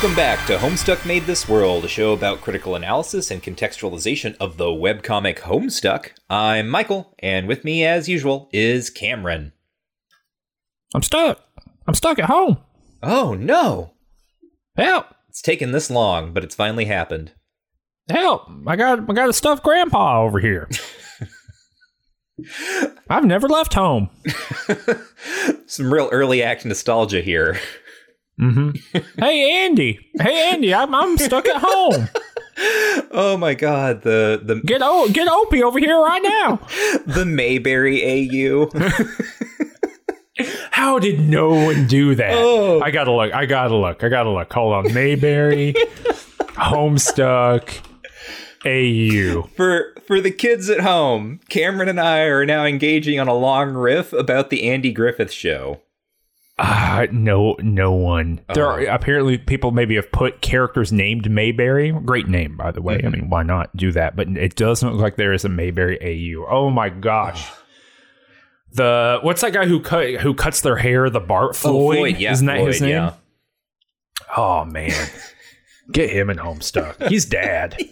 Welcome back to Homestuck Made This World, a show about critical analysis and contextualization of the webcomic Homestuck. I'm Michael, and with me, as usual, is Cameron. I'm stuck. I'm stuck at home. Oh no! Help! It's taken this long, but it's finally happened. Help! I got I got a stuffed grandpa over here. I've never left home. Some real early act nostalgia here. Mm-hmm. hey Andy. Hey Andy. I'm I'm stuck at home. Oh my god, the the Get o- get Opie over here right now. the Mayberry AU. How did no one do that? Oh. I gotta look. I gotta look. I gotta look. Hold on. Mayberry, Homestuck, AU. For for the kids at home, Cameron and I are now engaging on a long riff about the Andy Griffith show. Uh, no, no one. There are Oh. apparently people maybe have put characters named Mayberry. Great name, by the way. Mm-hmm. I mean, why not do that? But it doesn't look like there is a Mayberry AU. Oh my gosh. The what's that guy who cut who cuts their hair? The Bart Floyd, Floyd, yeah, isn't that his name? yeah. Oh man, get him in Homestuck. He's dad.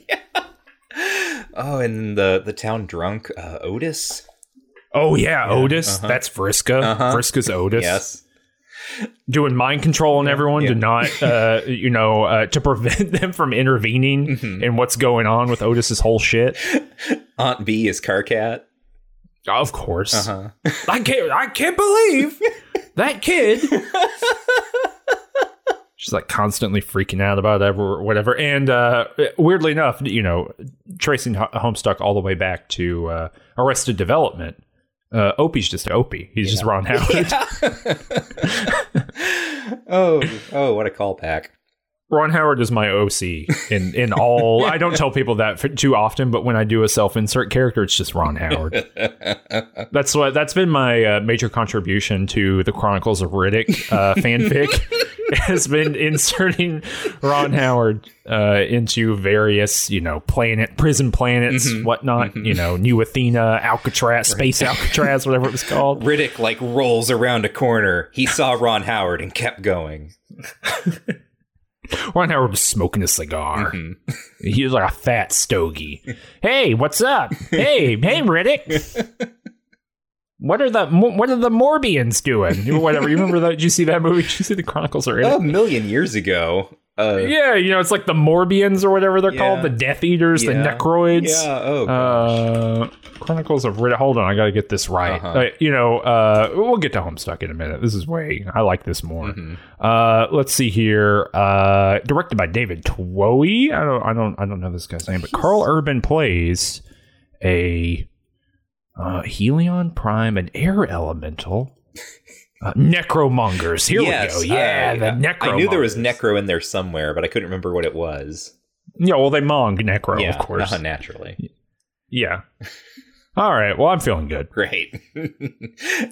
Oh, and the the town drunk uh, Otis. Oh yeah, Otis. uh-huh. That's Vriska. Uh-huh. Vriska's Otis. Yes. Doing mind control on everyone yeah. to not, uh, you know, uh, to prevent them from intervening Mm-hmm. in what's going on with Otis's whole shit. Aunt B is Karkat. Of course, Uh-huh. I can't. I can't believe that kid. She's like constantly freaking out about ever whatever, and uh, weirdly enough, you know, tracing Ho- Homestuck all the way back to uh, Arrested Development. Uh, Opie's just Opie. He's just Ron Howard. Oh, oh, what a callback. Ron Howard is my OC in in all. I don't tell people that f too often, but when I do a self insert character, it's just Ron Howard. that's what that's been my uh, major contribution to the Chronicles of Riddick uh, fanfic. has been inserting Ron Howard uh, into various, you know, planet, prison planets, whatnot. You know, New Athena, Alcatraz, Space Alcatraz, whatever it was called. Riddick like rolls around a corner. He saw Ron Howard and kept going. Ron Howard was smoking a cigar. Mm-hmm. He was like a fat stogie. hey, what's up? Hey, hey, Riddick. What are the what are the Morbians doing? Whatever. You remember that? Did you see that movie? Did you see the Chronicles of Riddick? Oh, a million years ago. Uh, yeah, you know it's like the Morbians or whatever they're Yeah. called, the Death Eaters, the Necroids. yeah. Oh. Uh, Chronicles of Riddick. Hold on, I gotta get this right. Uh-huh. Uh, you know, uh, we'll get to Homestuck in a minute. This is way I like this more. Mm-hmm. Uh, let's see here. Uh, directed by David Twohy. I don't, I don't, I don't know this guy's name, but Karl Urban plays a uh, Helion Prime, an air elemental. Uh, necromongers. Here yes, we go. Yeah, I, the necromongers. I knew there was necro in there somewhere, but I couldn't remember what it was. Yeah, well, they mong necro, yeah, of course. uh, naturally. Yeah. All right. Well, I'm feeling good. Great.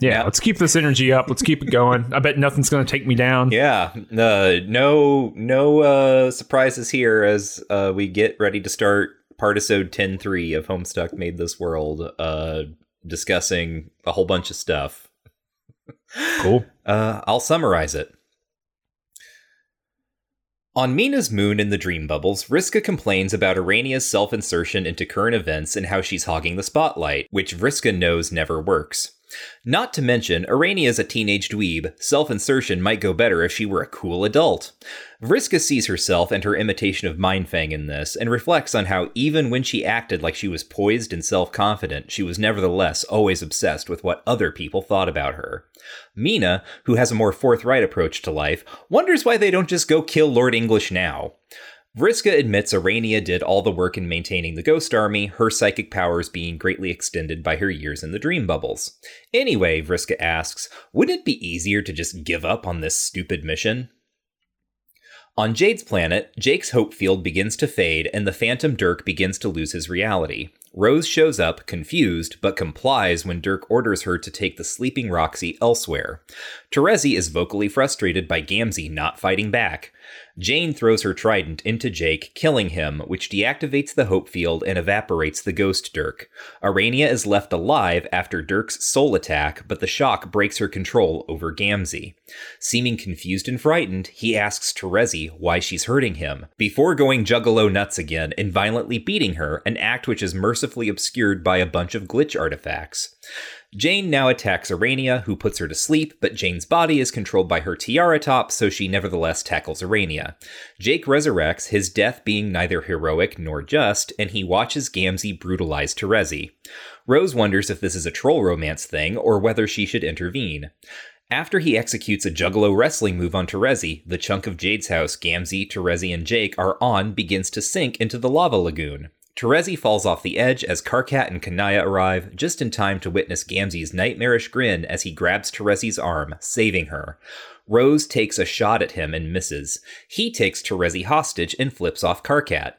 Yeah, let's keep this energy up. Let's keep it going. I bet nothing's going to take me down. Yeah, uh, no, no uh, surprises here as uh, we get ready to start partisode 10-3 of Homestuck Made This World, uh, discussing a whole bunch of stuff. Cool. Uh, I'll summarize it. On Meenah's moon in the Dream Bubbles, Vriska complains about Aranea's self insertion into current events and how she's hogging the spotlight, which Vriska knows never works. Not to mention, Aranea is a teenage dweeb. Self insertion might go better if she were a cool adult. Vriska sees herself and her imitation of Mindfang in this, and reflects on how even when she acted like she was poised and self confident, she was nevertheless always obsessed with what other people thought about her. Meenah, who has a more forthright approach to life, wonders why they don't just go kill Lord English now. Vriska admits Aranea did all the work in maintaining the Ghost Army, her psychic powers being greatly extended by her years in the Dream Bubbles. Anyway, Vriska asks, wouldn't it be easier to just give up on this stupid mission? On Jade's planet, Jake's hope field begins to fade and the Phantom Dirk begins to lose his reality. Rose shows up, confused, but complies when Dirk orders her to take the sleeping Roxy elsewhere. Terezi is vocally frustrated by Gamzee not fighting back. Jane throws her trident into Jake, killing him, which deactivates the hope field and evaporates the ghost Dirk. Aranea is left alive after Dirk's soul attack, but the shock breaks her control over Gamzee. Seeming confused and frightened, he asks Terezi why she's hurting him, before going juggalo nuts again and violently beating her, an act which is mercifully obscured by a bunch of glitch artifacts. Jane now attacks Aranea, who puts her to sleep, but Jane's body is controlled by her tiara top, so she nevertheless tackles Aranea. Jake resurrects, his death being neither heroic nor just, and he watches Gamzee brutalize Terezi. Rose wonders if this is a troll romance thing or whether she should intervene. After he executes a juggalo wrestling move on Terezi, the chunk of Jade's house Gamzee, Terezi, and Jake are on begins to sink into the lava lagoon. Terezi falls off the edge as Karkat and Kanaya arrive, just in time to witness Gamzee's nightmarish grin as he grabs Terezi's arm, saving her. Rose takes a shot at him and misses. He takes Terezi hostage and flips off Karkat.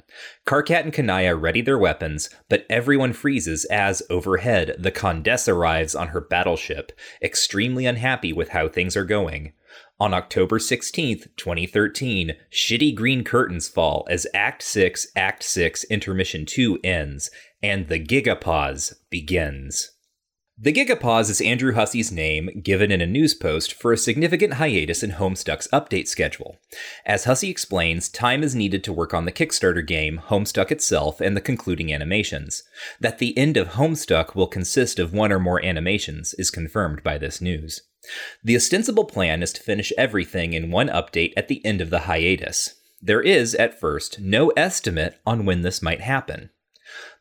Karkat and Kanaya ready their weapons, but everyone freezes as, overhead, the Condesce arrives on her battleship, extremely unhappy with how things are going. On October 16th, 2013, shitty green curtains fall as Act 6, Act 6, Intermission 2 ends, and the Gigapause begins. The Gigapause is Andrew Hussie's name given in a news post for a significant hiatus in Homestuck's update schedule. As Hussie explains, time is needed to work on the Kickstarter game, Homestuck itself, and the concluding animations. That the end of Homestuck will consist of one or more animations is confirmed by this news. The ostensible plan is to finish everything in one update at the end of the hiatus. There is, at first, no estimate on when this might happen.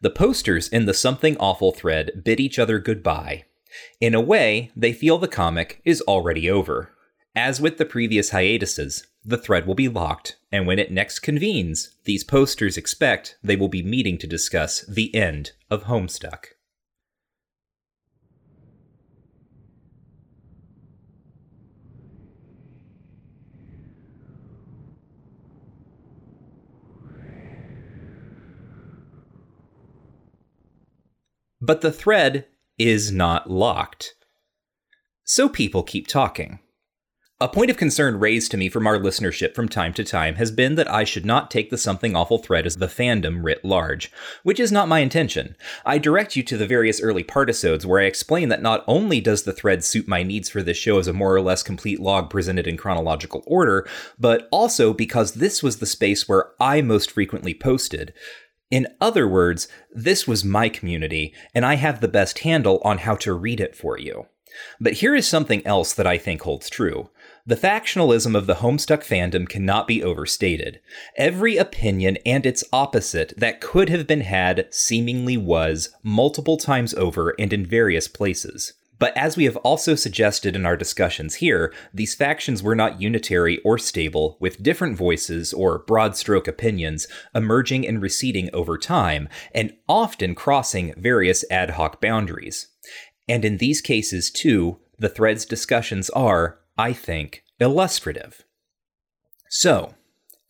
The posters in the Something Awful thread bid each other goodbye. In a way, they feel the comic is already over. As with the previous hiatuses, the thread will be locked, and when it next convenes, these posters expect they will be meeting to discuss the end of Homestuck. But the thread is not locked. So people keep talking. A point of concern raised to me from our listenership from time to time has been that I should not take the Something Awful thread as the fandom writ large, which is not my intention. I direct you to the various early partisodes where I explain that not only does the thread suit my needs for this show as a more or less complete log presented in chronological order, but also because this was the space where I most frequently posted. In other words, this was my community, and I have the best handle on how to read it for you. But here is something else that I think holds true. The factionalism of the Homestuck fandom cannot be overstated. Every opinion and its opposite that could have been had seemingly was, multiple times over and in various places. But as we have also suggested in our discussions here, these factions were not unitary or stable, with different voices or broad stroke opinions emerging and receding over time, and often crossing various ad hoc boundaries. And in these cases, too, the thread's discussions are, I think, illustrative. So,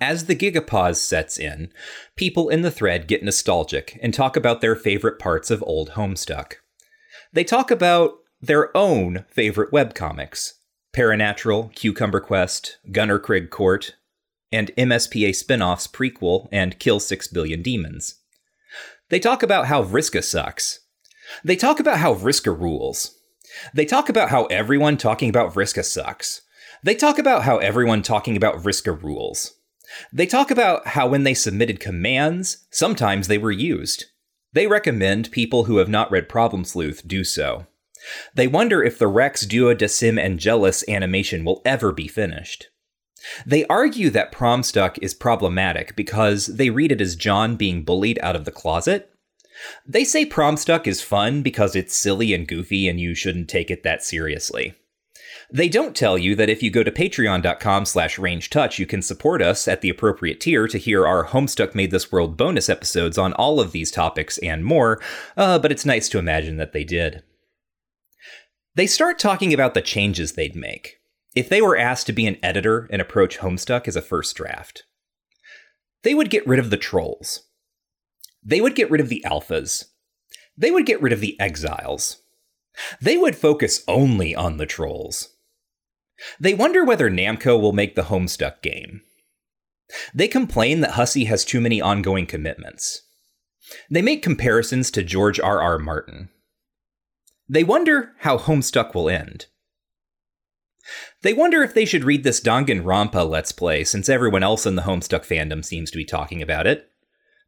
as the gigapause sets in, people in the thread get nostalgic and talk about their favorite parts of old Homestuck. They talk about their own favorite webcomics Paranatural, Cucumber Quest, Gunnerkrigg Court, and MSPA spin offs Prequel and Kill Six Billion Demons. They talk about how Vriska sucks. They talk about how Vriska rules. They talk about how everyone talking about Vriska sucks. They talk about how everyone talking about Vriska rules. They talk about how when they submitted commands, sometimes they were used. They recommend people who have not read Problem Sleuth do so. They wonder if the Rex Duodecim Angelus animation will ever be finished. They argue that Promstuck is problematic because they read it as John being bullied out of the closet. They say Promstuck is fun because it's silly and goofy and you shouldn't take it that seriously. They don't tell you that if you go to patreon.com slash rangetouch, you can support us at the appropriate tier to hear our Homestuck Made This World bonus episodes on all of these topics and more, uh, but it's nice to imagine that they did. They start talking about the changes they'd make if they were asked to be an editor and approach Homestuck as a first draft. They would get rid of the trolls. They would get rid of the alphas. They would get rid of the exiles. They would focus only on the trolls. They wonder whether Namco will make the Homestuck game. They complain that Hussie has too many ongoing commitments. They make comparisons to George R. R. Martin. They wonder how Homestuck will end. They wonder if they should read this Danganronpa Let's Play since everyone else in the Homestuck fandom seems to be talking about it.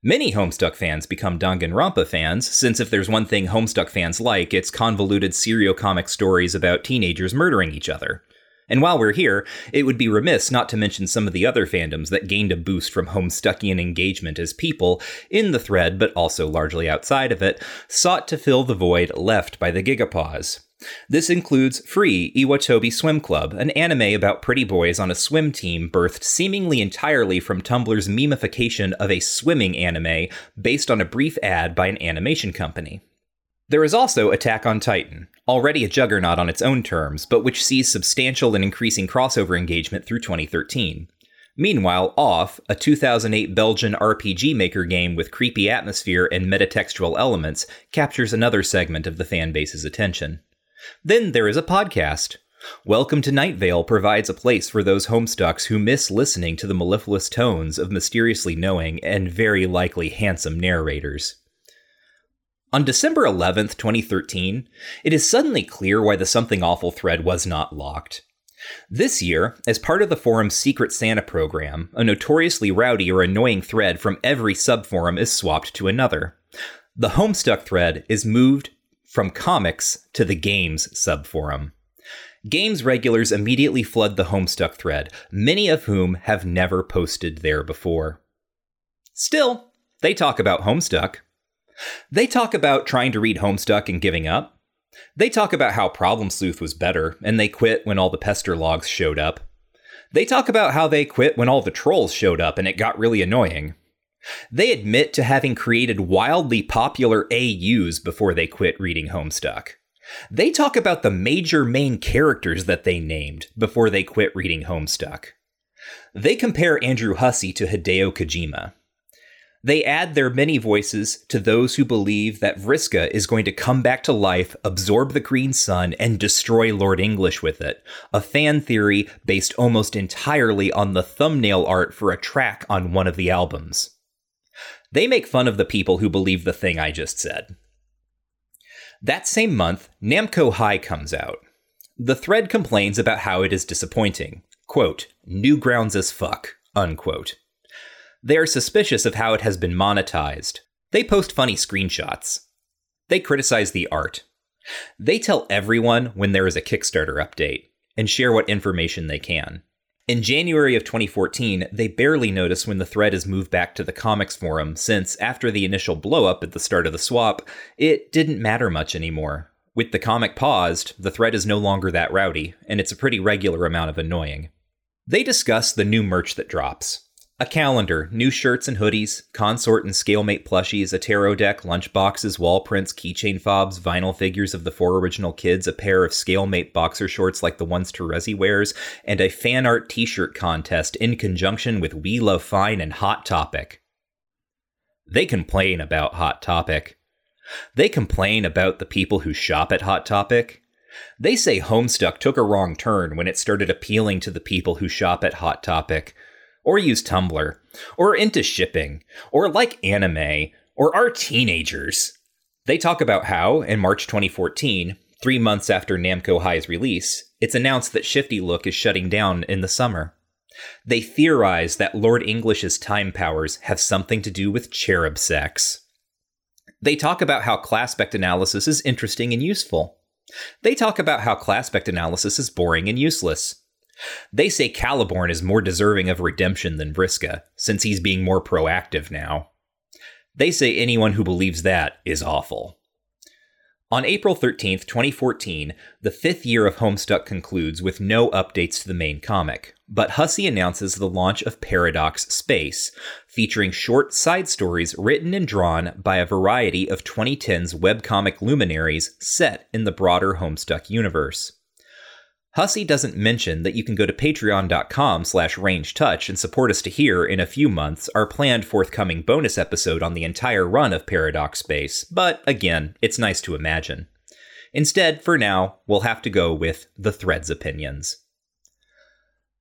Many Homestuck fans become Danganronpa fans, since if there's one thing Homestuck fans like, it's convoluted serial comic stories about teenagers murdering each other. And while we're here, it would be remiss not to mention some of the other fandoms that gained a boost from Homestuckian engagement as people, in the thread but also largely outside of it, sought to fill the void left by the Gigapause. This includes Free Iwatobi Swim Club, an anime about pretty boys on a swim team birthed seemingly entirely from Tumblr's memification of a swimming anime based on a brief ad by an animation company. There is also Attack on Titan, already a juggernaut on its own terms, but which sees substantial and increasing crossover engagement through 2013. Meanwhile, Off, a 2008 Belgian RPG maker game with creepy atmosphere and metatextual elements, captures another segment of the fanbase's attention. Then there is a podcast. Welcome to Night Vale provides a place for those homestucks who miss listening to the mellifluous tones of mysteriously knowing and very likely handsome narrators. On December 11th, 2013, it is suddenly clear why the Something Awful thread was not locked. This year, as part of the forum's Secret Santa program, a notoriously rowdy or annoying thread from every subforum is swapped to another. The Homestuck thread is moved from comics to the games subforum. Games regulars immediately flood the Homestuck thread, many of whom have never posted there before. Still, they talk about Homestuck, they talk about trying to read Homestuck and giving up. They talk about how Problem Sleuth was better, and they quit when all the pester logs showed up. They talk about how they quit when all the trolls showed up and it got really annoying. They admit to having created wildly popular AUs before they quit reading Homestuck. They talk about the major main characters that they named before they quit reading Homestuck. They compare Andrew Hussie to Hideo Kojima. They add their many voices to those who believe that Vriska is going to come back to life, absorb the Green Sun, and destroy Lord English with it. A fan theory based almost entirely on the thumbnail art for a track on one of the albums. They make fun of the people who believe the thing I just said. That same month, Namco High comes out. The thread complains about how it is disappointing. Quote, Newgrounds as fuck, unquote. They are suspicious of how it has been monetized. They post funny screenshots. They criticize the art. They tell everyone when there is a Kickstarter update and share what information they can. In January of 2014, they barely notice when the thread is moved back to the comics forum, since after the initial blowup at the start of the swap, it didn't matter much anymore. With the comic paused, the thread is no longer that rowdy, and it's a pretty regular amount of annoying. They discuss the new merch that drops. A calendar, new shirts and hoodies, consort and scalemate plushies, a tarot deck, lunchboxes, wall prints, keychain fobs, vinyl figures of the four original kids, a pair of scalemate boxer shorts like the ones Terezi wears, and a fan art t shirt contest in conjunction with We Love Fine and Hot Topic. They complain about Hot Topic. They complain about the people who shop at Hot Topic. They say Homestuck took a wrong turn when it started appealing to the people who shop at Hot Topic or use Tumblr, or into shipping, or like anime, or are teenagers. They talk about how, in March 2014, three months after Namco High's release, it's announced that Shifty Look is shutting down in the summer. They theorize that Lord English's time powers have something to do with cherub sex. They talk about how class-spec analysis is interesting and useful. They talk about how class-spec analysis is boring and useless. They say Caliborn is more deserving of redemption than Vriska, since he's being more proactive now. They say anyone who believes that is awful. On April 13th, 2014, the fifth year of Homestuck concludes with no updates to the main comic, but Hussie announces the launch of Paradox Space, featuring short side stories written and drawn by a variety of 2010's webcomic luminaries set in the broader Homestuck universe. Hussie doesn't mention that you can go to patreon.com slash rangetouch and support us to hear in a few months our planned forthcoming bonus episode on the entire run of Paradox Space, but again, it's nice to imagine. Instead, for now, we'll have to go with the thread's opinions.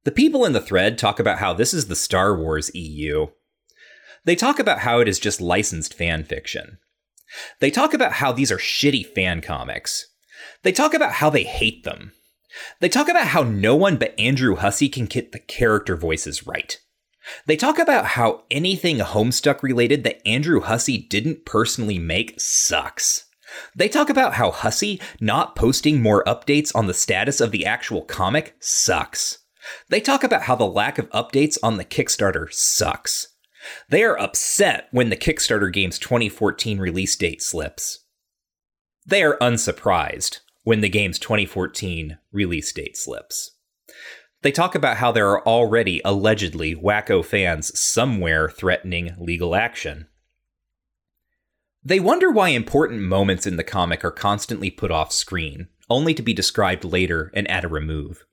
The people in the thread talk about how this is the Star Wars EU. They talk about how it is just licensed fan fiction. They talk about how these are shitty fan comics. They talk about how they hate them. They talk about how no one but Andrew Hussie can get the character voices right. They talk about how anything Homestuck related that Andrew Hussie didn't personally make sucks. They talk about how Hussie not posting more updates on the status of the actual comic sucks. They talk about how the lack of updates on the Kickstarter sucks. They are upset when the Kickstarter game's 2014 release date slips. They are unsurprised when the game's 2014 release date slips. They talk about how there are already allegedly wacko fans somewhere threatening legal action. They wonder why important moments in the comic are constantly put off screen, only to be described later and at a remove.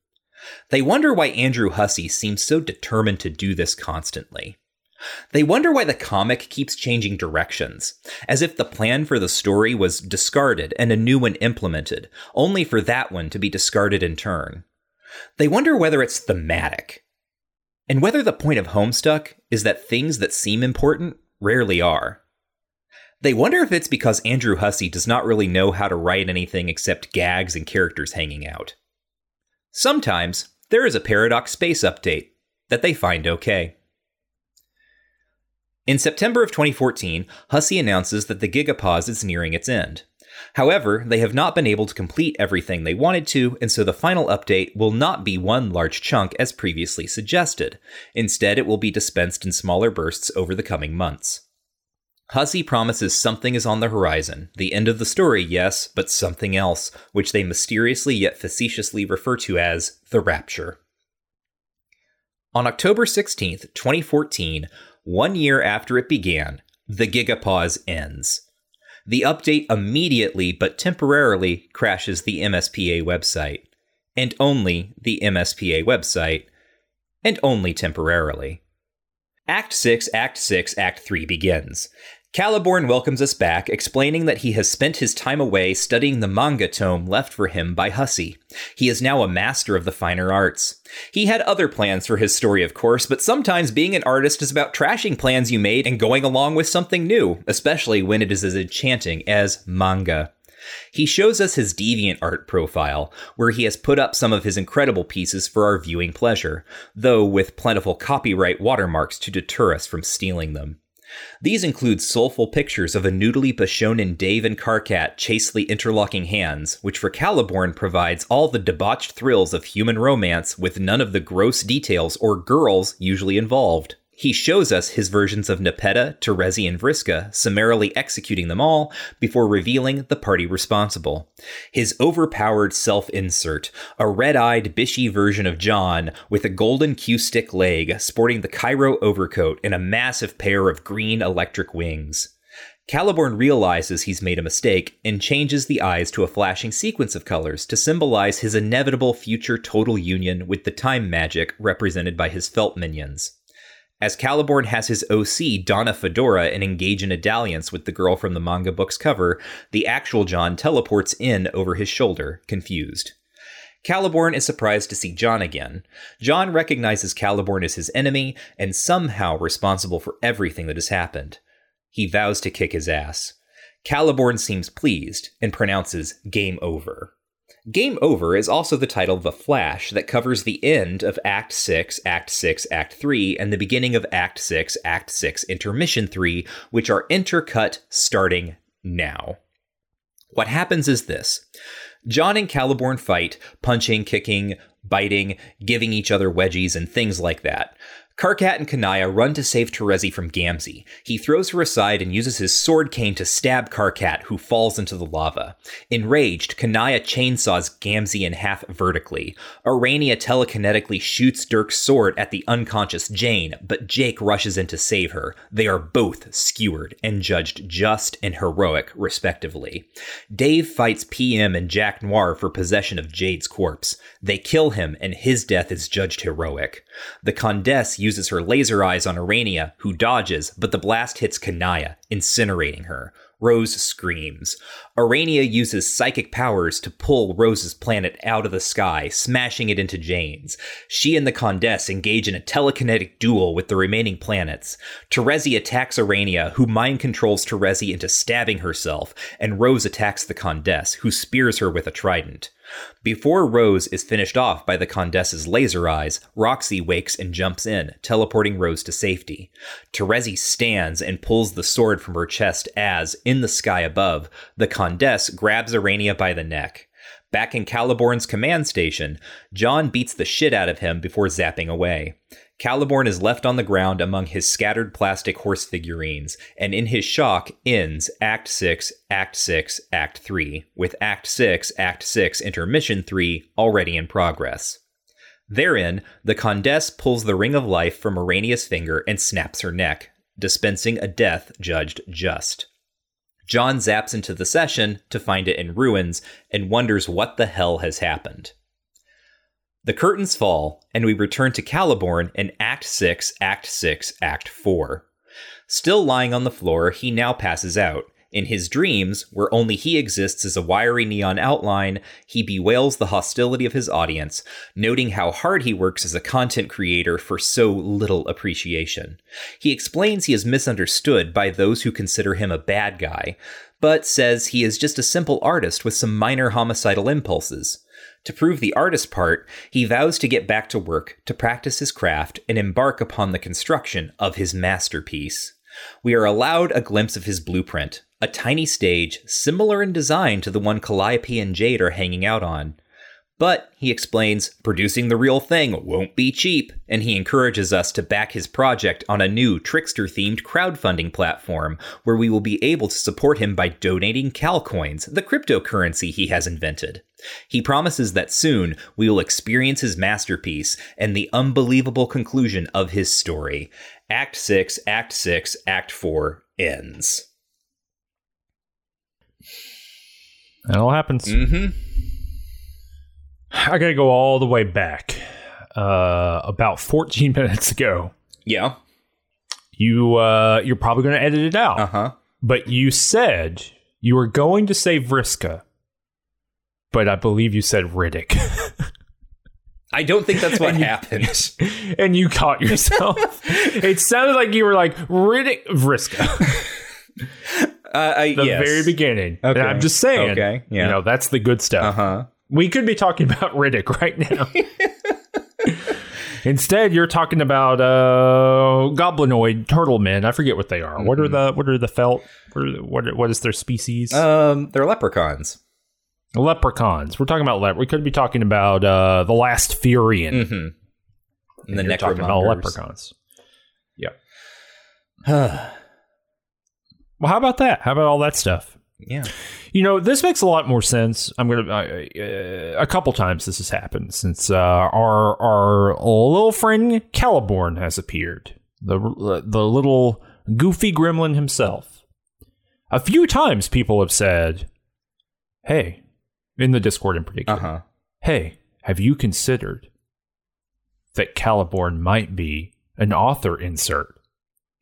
They wonder why Andrew Hussie seems so determined to do this constantly. They wonder why the comic keeps changing directions, as if the plan for the story was discarded and a new one implemented, only for that one to be discarded in turn. They wonder whether it's thematic, and whether the point of Homestuck is that things that seem important rarely are. They wonder if it's because Andrew Hussie does not really know how to write anything except gags and characters hanging out. Sometimes there is a Paradox Space update that they find okay. In September of 2014, Hussie announces that the Gigapause is nearing its end. However, they have not been able to complete everything they wanted to, and so the final update will not be one large chunk as previously suggested. Instead, it will be dispensed in smaller bursts over the coming months. Hussie promises something is on the horizon. The end of the story, yes, but something else, which they mysteriously yet facetiously refer to as the Rapture. On October 16th, 2014, one year after it began, the Gigapause ends. The update immediately but temporarily crashes the MSPA website, and only the MSPA website, and only temporarily. Act 6, Act 6, Act 3 begins. Caliborn welcomes us back, explaining that he has spent his time away studying the manga tome left for him by Hussie. He is now a master of the finer arts. He had other plans for his story, of course, but sometimes being an artist is about trashing plans you made and going along with something new, especially when it is as enchanting as manga. He shows us his deviant art profile, where he has put up some of his incredible pieces for our viewing pleasure, though with plentiful copyright watermarks to deter us from stealing them. These include soulful pictures of a noodly Bishonen Dave and Karkat chastely interlocking hands, which for Caliborn provides all the debauched thrills of human romance with none of the gross details or girls usually involved. He shows us his versions of Nepeta, Terezi, and Vriska, summarily executing them all before revealing the party responsible. His overpowered self insert, a red eyed, bishy version of John with a golden cue stick leg, sporting the Cairo overcoat and a massive pair of green electric wings. Caliborn realizes he's made a mistake and changes the eyes to a flashing sequence of colors to symbolize his inevitable future total union with the time magic represented by his felt minions. As Caliborn has his OC don a fedora and engage in a dalliance with the girl from the manga book's cover, the actual John teleports in over his shoulder, confused. Caliborn is surprised to see John again. John recognizes Caliborn as his enemy and somehow responsible for everything that has happened. He vows to kick his ass. Caliborn seems pleased and pronounces game over. Game Over is also the title of a flash that covers the end of Act 6, Act 6, Act 3, and the beginning of Act 6, Act 6, Intermission 3, which are intercut starting now. What happens is this John and Caliborn fight, punching, kicking, biting, giving each other wedgies, and things like that. Karkat and Kanaya run to save Terezi from Gamzee. He throws her aside and uses his sword cane to stab Karkat, who falls into the lava. Enraged, Kanaya chainsaws Gamzee in half vertically. Aranea telekinetically shoots Dirk's sword at the unconscious Jane, but Jake rushes in to save her. They are both skewered and judged just and heroic, respectively. Dave fights PM and Jack Noir for possession of Jade's corpse. They kill him, and his death is judged heroic. The Condesce uses her laser eyes on Aranea, who dodges, but the blast hits Kanaya, incinerating her. Rose screams. Aranea uses psychic powers to pull Rose's planet out of the sky, smashing it into Jane's. She and the Condesce engage in a telekinetic duel with the remaining planets. Terezi attacks Aranea, who mind controls Terezi into stabbing herself, and Rose attacks the Condesce, who spears her with a trident. Before Rose is finished off by the Condesce's laser eyes, Roxy wakes and jumps in, teleporting Rose to safety. Terezi stands and pulls the sword from her chest as, in the sky above, the Condesce grabs Aranea by the neck. Back in Caliborn's command station, John beats the shit out of him before zapping away. Caliborn is left on the ground among his scattered plastic horse figurines, and in his shock ends Act 6, Act 6, Act 3, with Act 6, Act 6, Intermission 3 already in progress. Therein, the Condesce pulls the Ring of Life from Aranea's finger and snaps her neck, dispensing a death judged just. John zaps into the session to find it in ruins and wonders what the hell has happened. The curtains fall, and we return to Caliborn in Act 6, Act 6, Act 4. Still lying on the floor, he now passes out. In his dreams, where only he exists as a wiry neon outline, he bewails the hostility of his audience, noting how hard he works as a content creator for so little appreciation. He explains he is misunderstood by those who consider him a bad guy, but says he is just a simple artist with some minor homicidal impulses. To prove the artist part, he vows to get back to work to practice his craft and embark upon the construction of his masterpiece. We are allowed a glimpse of his blueprint, a tiny stage similar in design to the one Calliope and Jade are hanging out on. But, he explains, producing the real thing won't be cheap, and he encourages us to back his project on a new trickster themed crowdfunding platform where we will be able to support him by donating Calcoins, the cryptocurrency he has invented. He promises that soon we will experience his masterpiece and the unbelievable conclusion of his story. Act 6, Act 6, Act 4 ends. That all happens. Mm-hmm. I gotta go all the way back. Uh, about 14 minutes ago, Yeah. you uh, you're probably gonna edit it out, Uh-huh. but you said you were going to say Vriska, but I believe you said Riddick, I don't think that's what happened. and you caught yourself. it sounded like you were like Riddick Vriska, Uh, I, the yes. very beginning. Okay. And I'm just saying, Okay, yeah. you know, that's the good stuff. Uh-huh. We could be talking about Riddick right now. Instead, you're talking about uh, goblinoid turtle men. I forget what they are. What are the what are the felt? What are the, what, what is their species? Um, they're leprechauns. Leprechauns. We're talking about lep. We could be talking about uh, the last Furian. Mm-hmm. And the You're talking about necromongers. leprechauns. Yep. well, how about that? How about all that stuff? Yeah. You know, this makes a lot more sense. I'm gonna uh, uh, a couple times this has happened since uh, our our little friend Caliborn has appeared. The the little goofy gremlin himself. A few times people have said, "Hey," in the Discord in particular. Uh-huh. Hey, have you considered that Caliborn might be an author insert?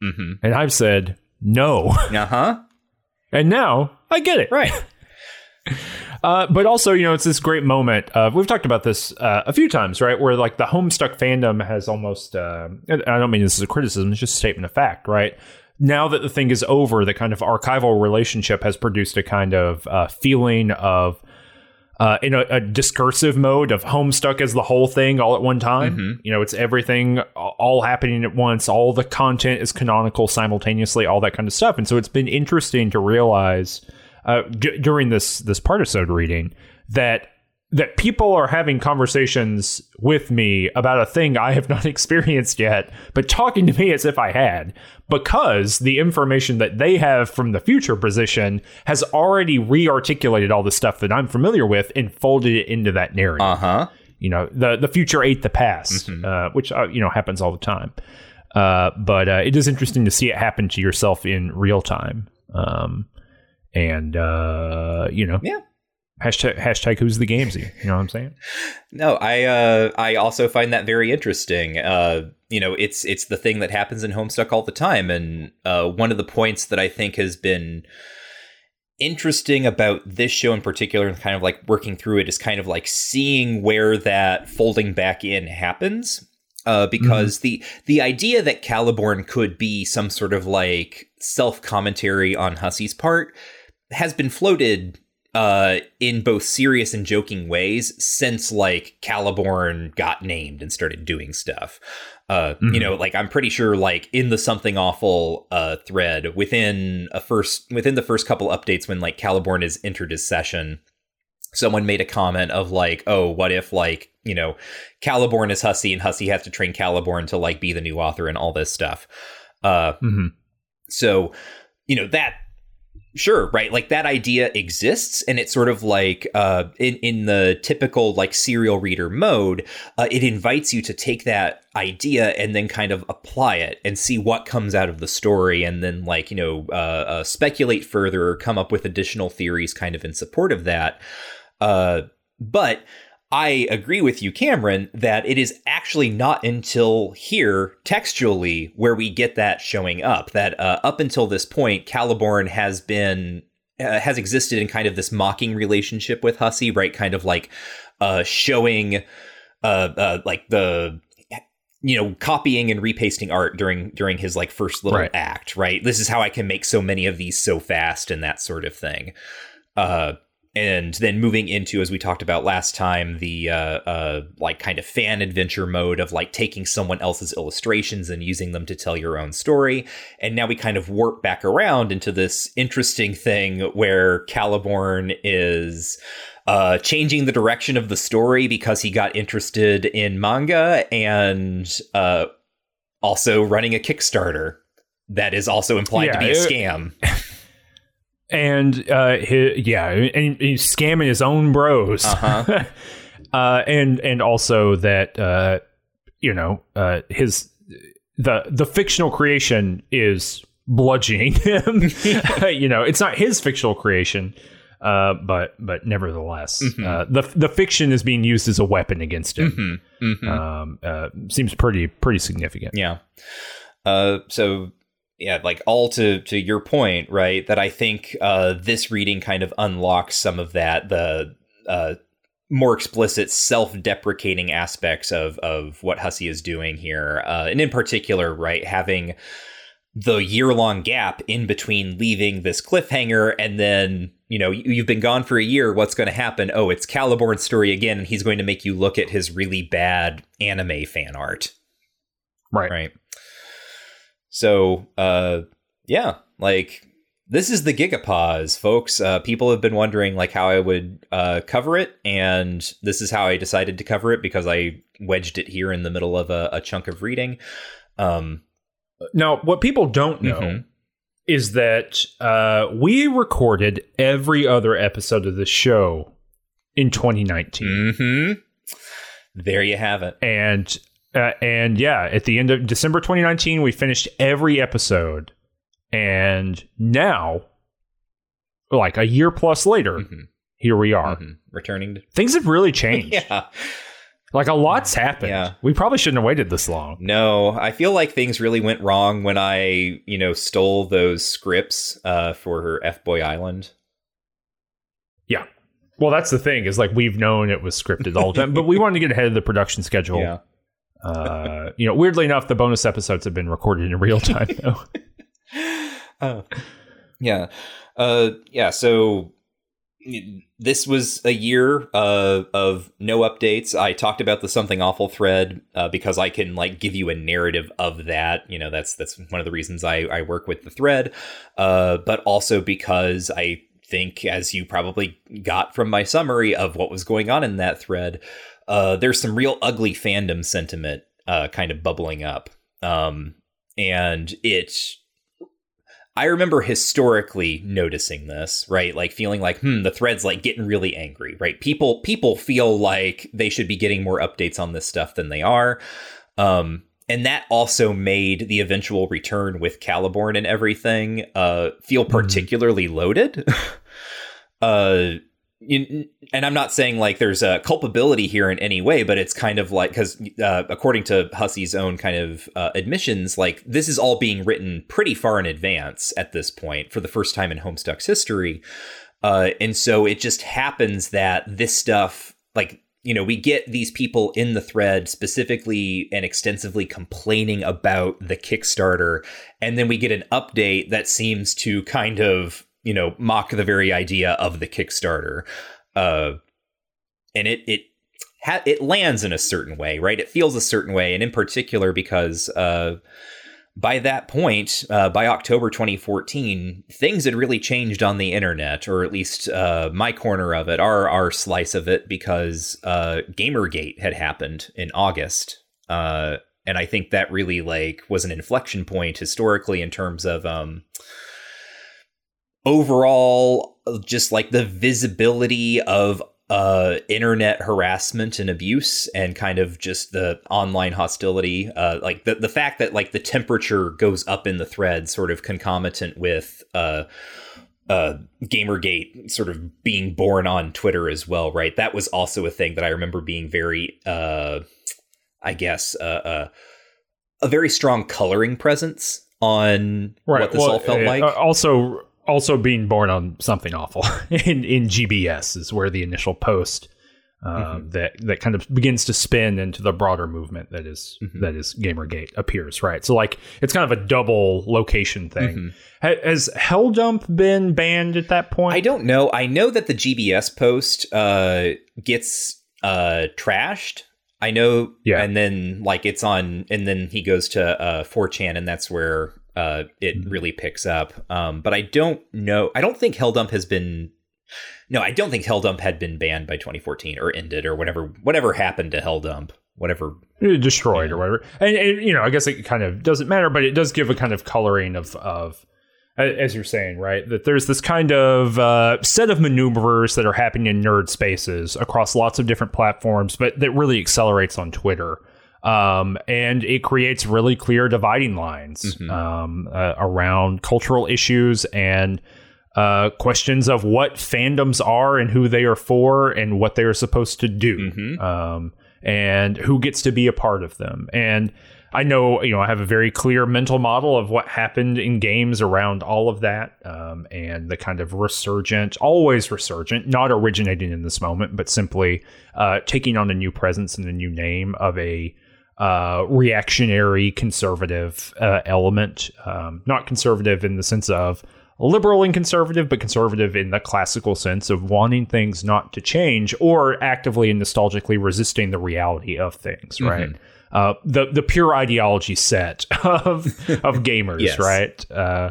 Mm-hmm. And I've said no. Uh-huh. And now I get it. Right. Uh, but also, you know, it's this great moment. Of, we've talked about this uh, a few times, right? Where like the Homestuck fandom has almost. Uh, I don't mean this as a criticism; it's just a statement of fact, right? Now that the thing is over, the kind of archival relationship has produced a kind of uh, feeling of. Uh, in a, a discursive mode of Homestuck as the whole thing all at one time. You know, it's everything all happening at once. All the content is canonical simultaneously, all that kind of stuff. And so it's been interesting to realize uh, d- during this this partisode reading that that people are having conversations with me about a thing I have not experienced yet, but talking to me as if I had, because the information that they have from the future position has already re-articulated all the stuff that I'm familiar with and folded it into that narrative Uh-huh. you know the the future ate the past uh, which uh, you know happens all the time uh, but uh, it is interesting to see it happen to yourself in real time um, and uh, you know Yeah. Hashtag hashtag who's the gamesy you know what i'm saying No, I uh I also find that very interesting. Uh you know, it's it's the thing that happens in Homestuck all the time and uh one of the points that I think has been interesting about this show in particular and kind of like working through it is kind of like seeing where that folding back in happens uh, because mm-hmm. the the idea that Caliborn could be some sort of like self commentary on Hussie's part has been floated uh, in both serious and joking ways since like Caliborn got named and started doing stuff. Uh, mm-hmm. You know, like I'm pretty sure, like in the something awful uh, thread within a first within the first couple updates when like Caliborn is entered his session, someone made a comment of like, oh, what if like you know, Caliborn is Hussie and Hussie has to train Caliborn to like be the new author and all this stuff. Uh, mm-hmm. So, you know that Sure, right. Like that idea exists, and it's sort of like uh, in in the typical like serial reader mode. Uh, it invites you to take that idea and then kind of apply it and see what comes out of the story, and then like you know uh, uh speculate further or come up with additional theories, kind of in support of that. Uh, but I agree with you, Cameron, that it is actually not until here, textually, where we get that showing up. That uh, up until this point, Caliborn has been uh, has existed in kind of this mocking relationship with Hussie, right? Kind of like uh, showing, uh, uh, like the you know copying and repasting art during during his like first little right. act right this is how i can make so many of these so fast and that sort of thing uh and then moving into as we talked about last time the uh, uh, like kind of fan adventure mode of like taking someone else's illustrations and using them to tell your own story. And now we kind of warp back around into this interesting thing where caliborn is uh, changing the direction of the story because he got interested in manga and uh, also running a kickstarter that is also implied yeah, to be a scam and uh, his, yeah, and he's scamming his own bros. Uh-huh. uh, and and also that uh, you know uh, his the the fictional creation is bludgeoning him. you know, it's not his fictional creation. Uh, but but nevertheless, mm-hmm. uh, the the fiction is being used as a weapon against him. Mm-hmm. Mm-hmm. Um, uh, seems pretty pretty significant. Yeah. Uh, so yeah, like all to to your point, right? That I think uh, this reading kind of unlocks some of that the uh, more explicit self-deprecating aspects of of what Hussie is doing here, uh, and in particular, right, having the year-long gap in between leaving this cliffhanger and then you know you've been gone for a year what's going to happen? Oh it's caliborn's story again and he's going to make you look at his really bad anime fan art. Right. Right so, uh, yeah, like this is the Gigapause, folks. Uh, people have been wondering like how I would uh, cover it, and this is how I decided to cover it because I wedged it here in the middle of a, a chunk of reading. Um, now, what people don't know mm-hmm. is that uh, we recorded every other episode of the show in 2019. Mm-hmm. There you have it. And uh, and yeah, at the end of December 2019, we finished every episode. And now, like a year plus later, mm-hmm. here we are. Mm-hmm. Returning to- Things have really changed. yeah. Like a lot's happened. Yeah. We probably shouldn't have waited this long. No, I feel like things really went wrong when I, you know, stole those scripts uh, for her F Boy Island. Yeah. Well, that's the thing is like we've known it was scripted all the time, but we wanted to get ahead of the production schedule. Yeah. Uh, you know, weirdly enough, the bonus episodes have been recorded in real time though. uh, yeah, uh, yeah. So this was a year uh, of no updates. I talked about the something awful thread uh, because I can like give you a narrative of that. You know, that's that's one of the reasons I, I work with the thread, uh, but also because I think, as you probably got from my summary of what was going on in that thread, uh, there's some real ugly fandom sentiment uh, kind of bubbling up. Um, and it, I remember historically noticing this, right? Like feeling like, hmm, the thread's like getting really angry, right? People, people feel like they should be getting more updates on this stuff than they are. Um, and that also made the eventual return with Caliborn and everything uh, feel mm-hmm. particularly mm-hmm. loaded. uh, and I'm not saying like there's a culpability here in any way, but it's kind of like because uh, according to Hussie's own kind of uh, admissions, like this is all being written pretty far in advance at this point for the first time in Homestuck's history, uh, and so it just happens that this stuff, like you know, we get these people in the thread specifically and extensively complaining about the Kickstarter, and then we get an update that seems to kind of you know mock the very idea of the Kickstarter, uh, and it it ha- it lands in a certain way, right? It feels a certain way, and in particular because uh, by that point, uh, by October 2014, things had really changed on the internet, or at least uh, my corner of it, our our slice of it, because uh, GamerGate had happened in August, uh, and I think that really like was an inflection point historically in terms of um, overall just like the visibility of uh, internet harassment and abuse and kind of just the online hostility uh, like the, the fact that like the temperature goes up in the thread sort of concomitant with uh, uh, gamergate sort of being born on twitter as well right that was also a thing that i remember being very uh, i guess uh, uh, a very strong coloring presence on right. what this well, all felt like also also being born on something awful in in GBS is where the initial post um, mm-hmm. that that kind of begins to spin into the broader movement that is, mm-hmm. that is Gamergate appears right. So like it's kind of a double location thing. Mm-hmm. Ha- has Helldump been banned at that point? I don't know. I know that the GBS post uh, gets uh, trashed. I know, yeah, and then like it's on, and then he goes to uh, 4chan, and that's where uh, it mm-hmm. really picks up. Um, but I don't know. I don't think Helldump has been. No, I don't think Helldump had been banned by 2014 or ended or whatever. Whatever happened to Helldump, whatever destroyed or whatever. And, and, you know, I guess it kind of doesn't matter, but it does give a kind of coloring of of as you're saying, right? That there's this kind of uh, set of maneuvers that are happening in nerd spaces across lots of different platforms, but that really accelerates on Twitter um, and it creates really clear dividing lines mm-hmm. um, uh, around cultural issues and uh, questions of what fandoms are and who they are for and what they are supposed to do mm-hmm. um, and who gets to be a part of them. And I know, you know, I have a very clear mental model of what happened in games around all of that um, and the kind of resurgent, always resurgent, not originating in this moment, but simply uh, taking on a new presence and a new name of a uh, reactionary conservative uh, element. Um, not conservative in the sense of liberal and conservative, but conservative in the classical sense of wanting things not to change or actively and nostalgically resisting the reality of things, mm-hmm. right? Uh, the the pure ideology set of of gamers, yes. right? Uh,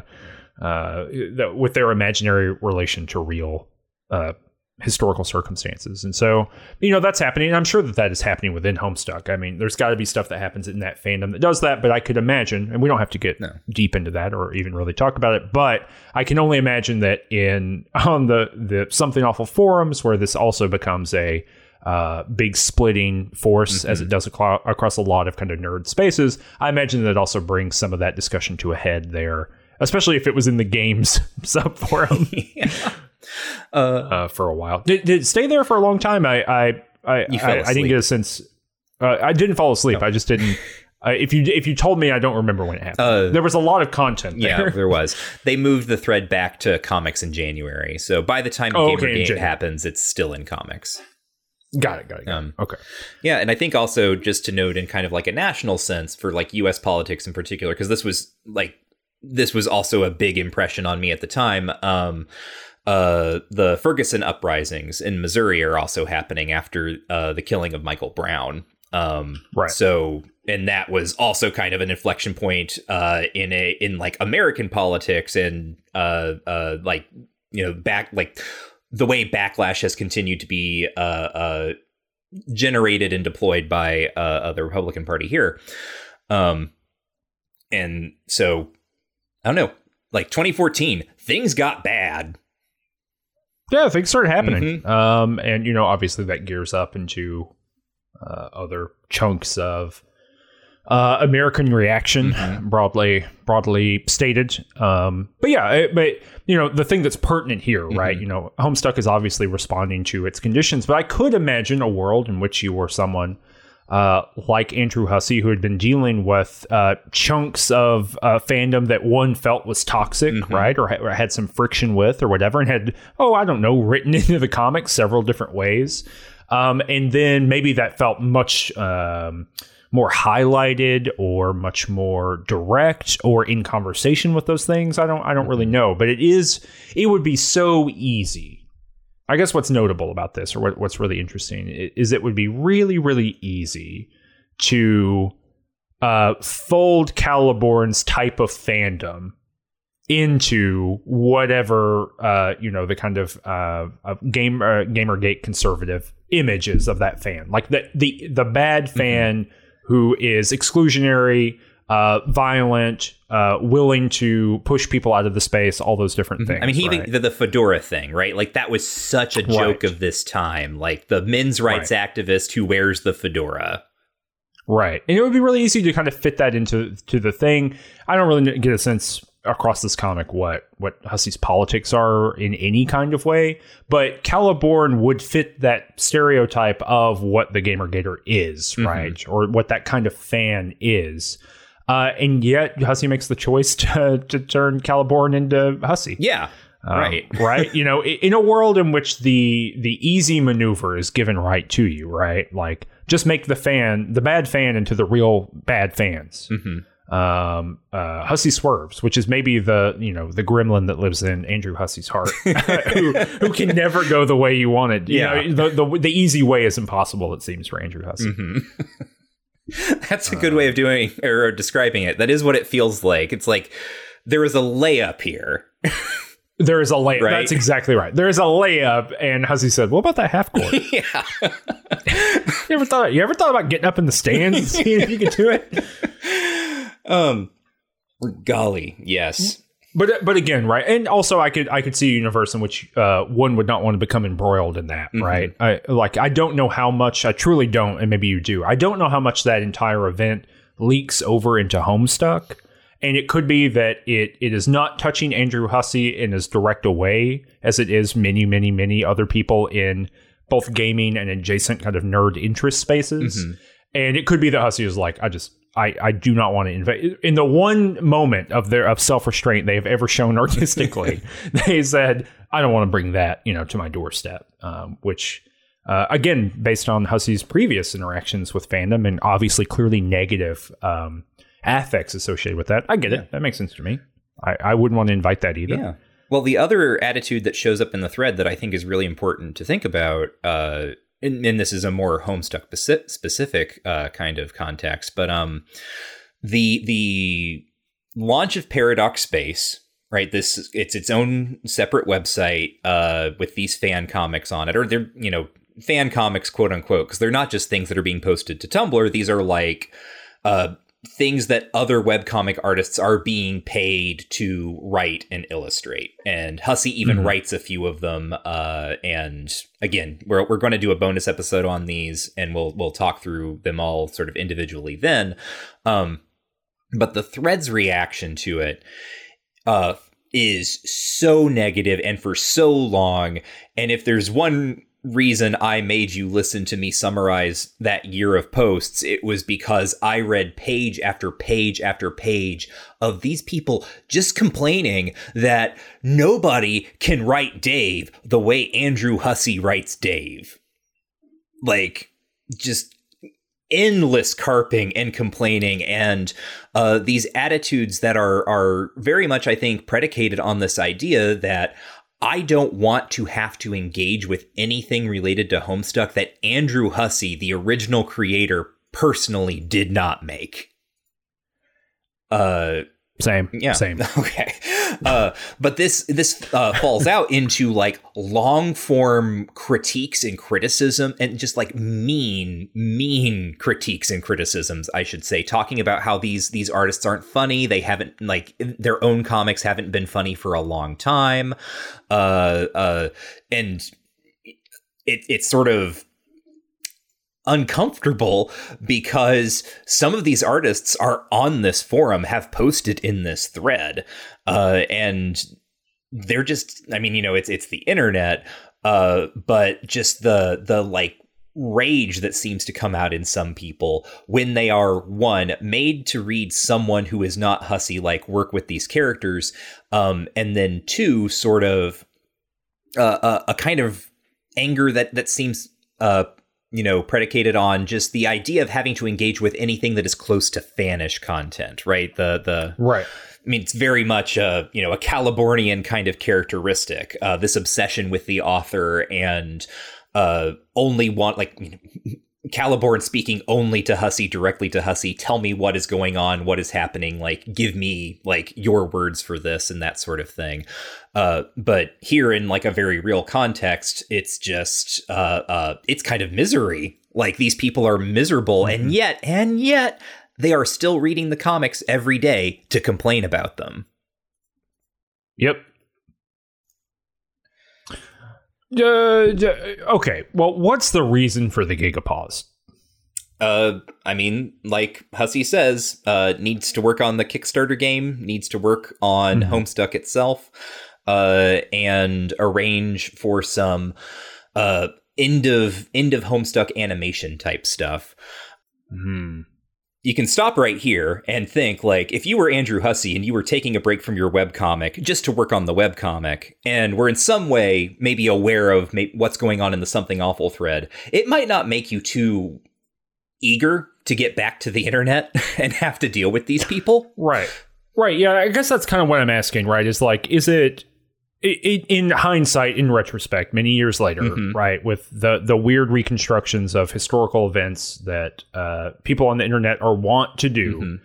uh, the, with their imaginary relation to real uh, historical circumstances. And so, you know, that's happening. I'm sure that that is happening within Homestuck. I mean, there's got to be stuff that happens in that fandom that does that, but I could imagine, and we don't have to get no. deep into that or even really talk about it, but I can only imagine that in on the the something awful forums where this also becomes a uh, big splitting force mm-hmm. as it does ac- across a lot of kind of nerd spaces. I imagine that also brings some of that discussion to a head there, especially if it was in the games sub forum. yeah uh, uh, for a while. Did, did stay there for a long time? I I I, I, I, didn't get a sense. Uh, I didn't fall asleep. No. I just didn't. Uh, if you if you told me, I don't remember when it happened. Uh, there was a lot of content. There. Yeah, there was. They moved the thread back to comics in January, so by the time oh, Gamergate okay, happens, it's still in comics. Got it. Got it. Got um, Okay. Yeah, and I think also just to note in kind of like a national sense for like U.S. politics in particular, because this was like this was also a big impression on me at the time. Um, uh, the Ferguson uprisings in Missouri are also happening after uh, the killing of Michael Brown. Um, right. So, and that was also kind of an inflection point uh, in a in like American politics and uh, uh, like you know back like the way backlash has continued to be uh, uh, generated and deployed by uh, the Republican Party here. Um, and so I don't know, like 2014, things got bad yeah, things start happening. Mm-hmm. Um, and you know, obviously that gears up into uh, other chunks of uh, American reaction, mm-hmm. broadly broadly stated. Um, but yeah, it, but you know the thing that's pertinent here, mm-hmm. right? You know, Homestuck is obviously responding to its conditions, but I could imagine a world in which you were someone uh, like Andrew Hussie, who had been dealing with uh, chunks of uh, fandom that one felt was toxic, mm-hmm. right, or, ha- or, had some friction with, or whatever, and had, oh, I don't know, written into the comics several different ways. Um, and then maybe that felt much. Um, more highlighted or much more direct or in conversation with those things. I don't I don't really mm-hmm. know, but it is it would be so easy. I guess what's notable about this or what, what's really interesting is it would be really really easy to uh, fold Caliborn's type of fandom into whatever uh, you know the kind of uh, game uh, gamergate conservative images of that fan like the the the bad mm-hmm. fan mm-hmm who is exclusionary, uh, violent, uh, willing to push people out of the space, all those different things. I mean, he right? even the, the, fedora thing, right? Like that was such a joke right. of this time. Like the men's rights right. activist who wears the fedora. Right, and it would be really easy to kind of fit that into to the thing. I don't really get a sense across this comic what what Hussie's politics are in any kind of way, but Caliborn would fit that stereotype of what the Gamergator is, mm-hmm. right, or what that kind of fan is. Uh, and yet Hussie makes the choice to to turn Caliborn into Hussie. Yeah. Um, right. right. You know, in a world in which the the easy maneuver is given right to you, right? Like just make the fan, the bad fan, into the real bad fans. Mm-hmm um, uh, Hussie Swerves, which is maybe the you know the gremlin that lives in Andrew Hussie's heart, who, who can never go the way you want it. You yeah, know, the, the the easy way is impossible. It seems for Andrew Hussey. Mm-hmm. That's a good uh, way of doing or describing it. That is what it feels like. It's like there is a layup here. There is a layup. Right? That's exactly right. There is a layup, and Hussie said, "What about that half court? yeah. you ever thought? You ever thought about getting up in the stands, and seeing if you could do it? Um, golly, yes. But but again, right, and also I could I could see a universe in which uh, one would not want to become embroiled in that, mm-hmm. right? I like I don't know how much I truly don't, and maybe you do. I don't know how much that entire event leaks over into Homestuck, and it could be that it it is not touching Andrew Hussie in as direct a way as it is many many many other people in both gaming and adjacent kind of nerd interest spaces. Mm-hmm. And it could be that Hussie is like, I just I, I do not want to invade. In the one moment of their of self restraint they have ever shown artistically, they said, "I don't want to bring that, you know, to my doorstep." Um, which, uh, again, based on Hussie's previous interactions with fandom and obviously clearly negative um, affects associated with that, I get it. That makes sense to me. I, I wouldn't want to invite that either. Yeah. Well, the other attitude that shows up in the thread that I think is really important to think about uh, and, and this is a more homestuck specific uh, kind of context, but um, the the launch of Paradox Space, right? This it's its own separate website uh, with these fan comics on it, or they're you know fan comics, quote unquote, because they're not just things that are being posted to Tumblr. These are like uh, things that other webcomic artists are being paid to write and illustrate. And Hussie even mm-hmm. writes a few of them. Uh, and again, we're, we're going to do a bonus episode on these and we'll, we'll talk through them all sort of individually then. Um, but the thread's reaction to it, uh, is so negative and for so long. And if there's one reason I made you listen to me summarize that year of posts, it was because I read page after page after page of these people just complaining that nobody can write Dave the way Andrew Hussie writes Dave. Like, just endless carping and complaining and uh, these attitudes that are are very much, I think, predicated on this idea that I don't want to have to engage with anything related to Homestuck that Andrew Hussie, the original creator, personally did not make. Uh same. Yeah. Same. Okay. Uh, but this this uh, falls out into like long form critiques and criticism, and just like mean, mean critiques and criticisms, I should say, talking about how these these artists aren't funny. They haven't like their own comics haven't been funny for a long time, uh, uh, and it it's sort of uncomfortable because some of these artists are on this forum, have posted in this thread, uh, and they're just. I mean, you know, it's it's the internet, uh, but just the the like rage that seems to come out in some people when they are one made to read someone who is not Hussie like work with these characters um and then two sort of uh, a, a kind of anger that that seems uh you know predicated on just the idea of having to engage with anything that is close to fanish content right the the right I mean, it's very much a you know a Calibornian kind of characteristic. Uh, this obsession with the author and uh, only want like you know, Caliborn speaking only to Hussie, directly to Hussie. Tell me what is going on, what is happening. Like, give me like your words for this and that sort of thing. Uh, but here, in like a very real context, it's just uh, uh, it's kind of misery. Like these people are miserable, mm-hmm. and yet, and yet, they are still reading the comics every day to complain about them. Yep. Uh, okay. Well, what's the reason for the gigapause? Uh, I mean, like Hussie says, uh, needs to work on the Kickstarter game, needs to work on mm-hmm. Homestuck itself, uh, and arrange for some uh end of end of Homestuck animation type stuff. Hmm you can stop right here and think like if you were Andrew Hussie and you were taking a break from your webcomic just to work on the webcomic and were in some way maybe aware of may- what's going on in the something awful thread, it might not make you too eager to get back to the internet and have to deal with these people. Right. Right. Yeah, I guess that's kind of what I'm asking, right? Is like is it in hindsight, in retrospect, many years later, mm-hmm. right, with the the weird reconstructions of historical events that uh, people on the internet are want to do, mm-hmm.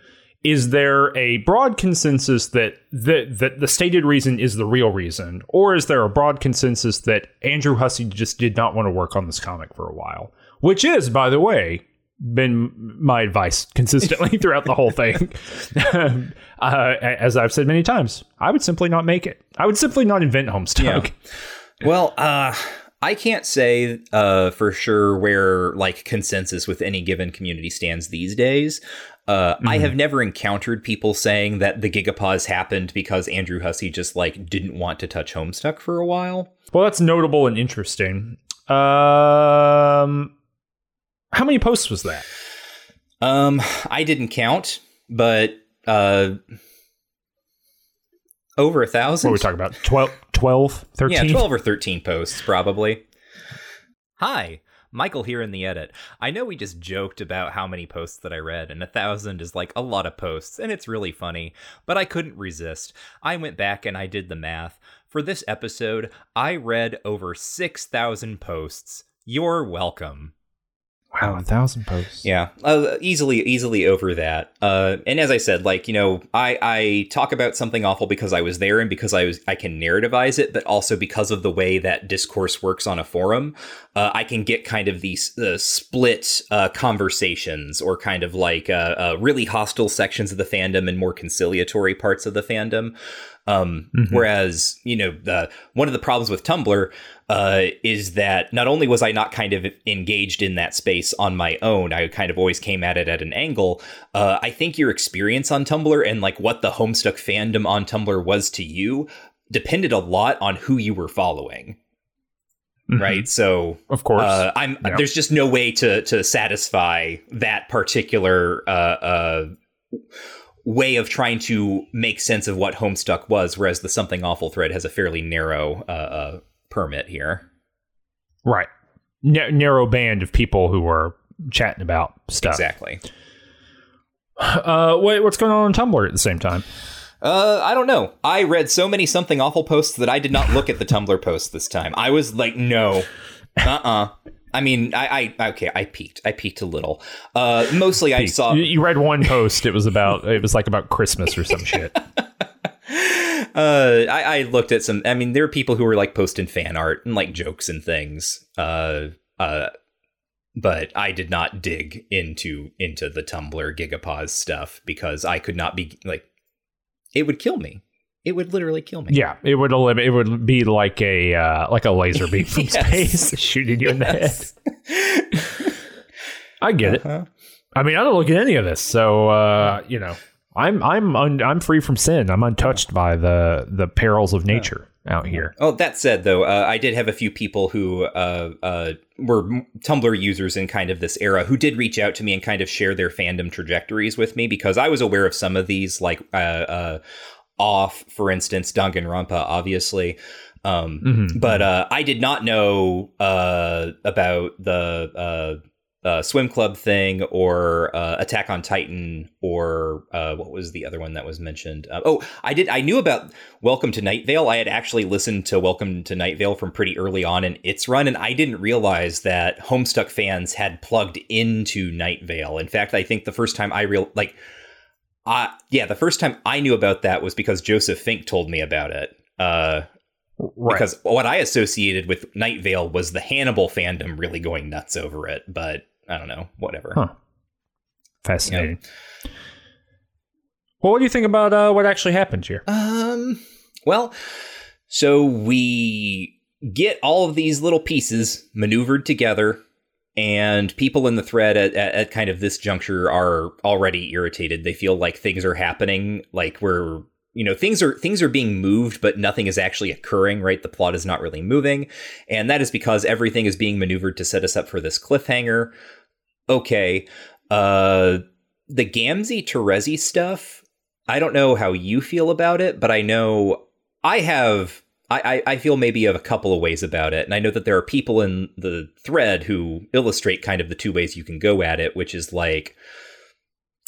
is there a broad consensus that the, that the stated reason is the real reason, or is there a broad consensus that Andrew Hussie just did not want to work on this comic for a while? Which is, by the way, been my advice consistently throughout the whole thing. uh, as I've said many times, I would simply not make it. I would simply not invent Homestuck. Yeah. Well, uh, I can't say uh, for sure where like consensus with any given community stands these days. Uh, mm-hmm. I have never encountered people saying that the gigapause happened because Andrew Hussie just like didn't want to touch Homestuck for a while. Well, that's notable and interesting. Um, how many posts was that? Um, I didn't count, but uh, over a thousand. What are we talking about? 12, 12 13? Yeah, 12 or 13 posts, probably. Hi, Michael here in the edit. I know we just joked about how many posts that I read, and a thousand is like a lot of posts, and it's really funny, but I couldn't resist. I went back and I did the math. For this episode, I read over 6,000 posts. You're welcome. Wow, a thousand posts. Yeah, uh, easily, easily over that. Uh, and as I said, like you know, I I talk about something awful because I was there and because I was I can narrativize it, but also because of the way that discourse works on a forum, uh, I can get kind of these uh, split uh, conversations or kind of like uh, really hostile sections of the fandom and more conciliatory parts of the fandom. Um, mm-hmm. Whereas, you know, the, one of the problems with Tumblr uh, is that not only was I not kind of engaged in that space on my own, I kind of always came at it at an angle. Uh, I think your experience on Tumblr and like what the Homestuck fandom on Tumblr was to you depended a lot on who you were following. Mm-hmm. Right, so of course, uh, I'm. Yeah. There's just no way to to satisfy that particular uh, uh, way of trying to make sense of what Homestuck was, whereas the Something Awful thread has a fairly narrow uh, uh, permit here. Right. N- narrow band of people who are chatting about stuff. Exactly. Uh, what, what's going on on Tumblr at the same time? Uh, I don't know. I read so many something awful posts that I did not look at the Tumblr post this time. I was like, no, uh, uh-uh. uh I mean, I, I okay, I peeked. I peeked a little. Uh, mostly, I saw. You read one post. It was about. It was like about Christmas or some shit. uh, I, I, looked at some. I mean, there are people who were like posting fan art and like jokes and things. Uh, uh, but I did not dig into into the Tumblr Gigapause stuff because I could not be like, it would kill me. It would literally kill me. Yeah, it would. It would be like a uh, like a laser beam from yes. space shooting you in the head. I get uh-huh. it. I mean, I don't look at any of this, so uh, you know, I'm I'm un, I'm free from sin. I'm untouched by the the perils of nature out here. Oh, that said, though, uh, I did have a few people who uh, uh, were Tumblr users in kind of this era who did reach out to me and kind of share their fandom trajectories with me because I was aware of some of these, like uh, uh, off, for instance, Danganronpa, obviously. Um, mm-hmm. But uh, I did not know about the uh, swim club thing or uh, attack on titan or uh, what was the other one that was mentioned uh, oh i did i knew about welcome to night vale i had actually listened to welcome to night vale from pretty early on in its run and i didn't realize that homestuck fans had plugged into night vale in fact i think the first time i real like uh, yeah the first time i knew about that was because joseph fink told me about it uh, Right. Because what I associated with Night Vale was the Hannibal fandom really going nuts over it, but I don't know, whatever. Huh. Fascinating. Well, what do you think about uh, what actually happened here? Um, well, so we get all of these little pieces maneuvered together, and people in the thread at, at, at kind of this juncture are already irritated. They feel like things are happening, like we're you know things are things are being moved but nothing is actually occurring right the plot is not really moving and that is because everything is being maneuvered to set us up for this cliffhanger okay, uh, the Gamzee Terezi stuff, I don't know how you feel about it, but I know I have. I, I feel maybe of a couple of ways about it. And I know that there are people in the thread who illustrate kind of the two ways you can go at it, which is like,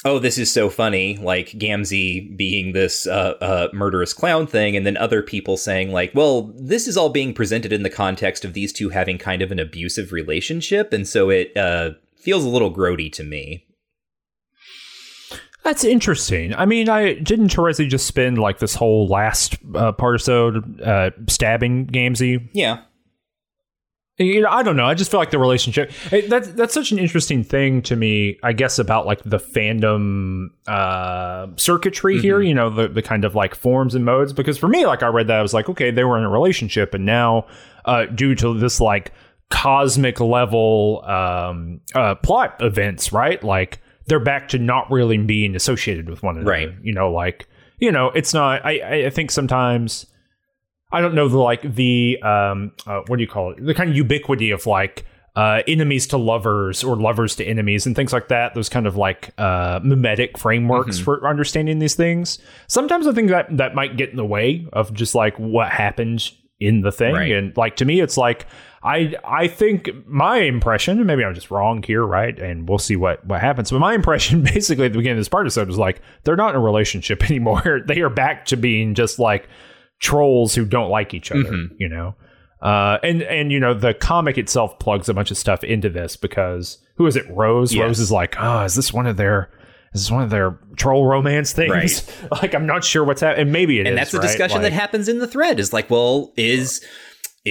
oh, this is so funny, like Gamzee being this uh, uh, murderous clown thing, and then other people saying like, well, this is all being presented in the context of these two having kind of an abusive relationship, and so it uh, feels a little grody to me. That's interesting. I mean, I didn't Terezi just spend like this whole last uh, part or so uh, stabbing Gamzee? Yeah. You know, I don't know. I just feel like the relationship it, that's that's such an interesting thing to me. I guess about like the fandom uh, circuitry mm-hmm. here. You know, the the kind of like forms and modes. Because for me, like I read that, I was like, okay, they were in a relationship, and now uh, due to this like cosmic level um, uh, plot events, right? Like they're back to not really being associated with one another. Right. You know, like you know, it's not. I I think sometimes I don't know the like the um uh, what do you call it? The kind of ubiquity of like. Uh, enemies to lovers or lovers to enemies and things like that those kind of like uh, mimetic frameworks mm-hmm. for understanding these things sometimes i think that that might get in the way of just like what happened in the thing right. and like to me it's like I I think my impression, maybe I'm just wrong here, right? And we'll see what what happens. But my impression, basically, at the beginning of this part episode, was like they're not in a relationship anymore. they are back to being just like trolls who don't like each other. Mm-hmm. You know, uh, and and you know the comic itself plugs a bunch of stuff into this because who is it? Rose. Yes. Rose is like, oh, is this one of their This is this one of their troll romance things? Right. like I'm not sure what's happening. And maybe it and is, that's the right? discussion like, that happens in the thread. Is like, well, is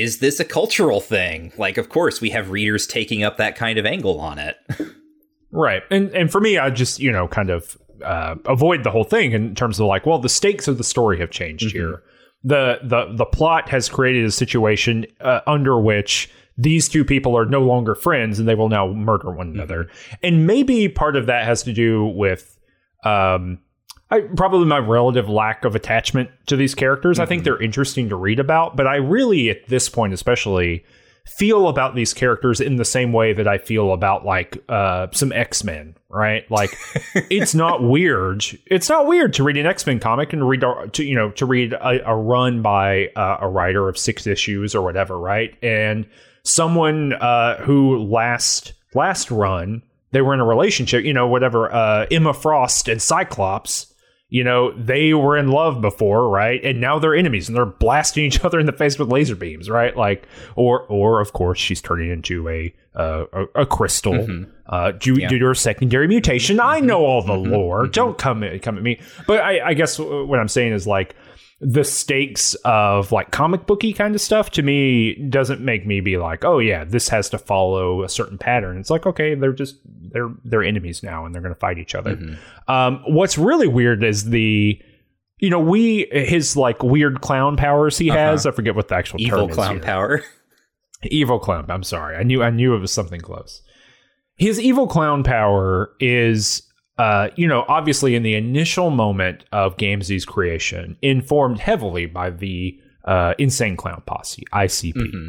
is this a cultural thing? Like, of course, we have readers taking up that kind of angle on it. right. And and for me, I just, you know, kind of uh, avoid the whole thing in terms of like, well, the stakes of the story have changed mm-hmm. here. The, the the plot has created a situation uh, under which these two people are no longer friends and they will now murder one mm-hmm. another. And maybe part of that has to do with um, I, probably my relative lack of attachment to these characters. Mm-hmm. I think mm-hmm. they're interesting to read about, but I really, at this point especially, feel about these characters in the same way that I feel about like uh, some X Men, right? Like, it's not weird. It's not weird to read an X Men comic and read to you know to read a, a run by uh, a writer of six issues or whatever, right? And someone uh, who last last run they were in a relationship, you know, whatever. Uh, Emma Frost and Cyclops you know, they were in love before, right? And now they're enemies and they're blasting each other in the face with laser beams, right? Like, or, or of course, she's turning into a uh, a, a, crystal mm-hmm. uh, due, yeah. due, to her secondary mutation. I know all the mm-hmm. lore. Mm-hmm. Don't come at, come at me. But I, I guess what I'm saying is like the stakes of like comic booky kind of stuff to me doesn't make me be like, oh yeah, this has to follow a certain pattern. It's like okay, they're just they're they're enemies now and they're going to fight each other. Mm-hmm. Um, what's really weird is the you know we his like weird clown powers he uh-huh. has. I forget what the actual evil clown power. evil clown. I'm sorry. I knew I knew it was something close. his evil clown power is uh, you know, obviously in the initial moment of Gamzee's creation, informed heavily by the uh, Insane Clown Posse, ICP. Mm-hmm.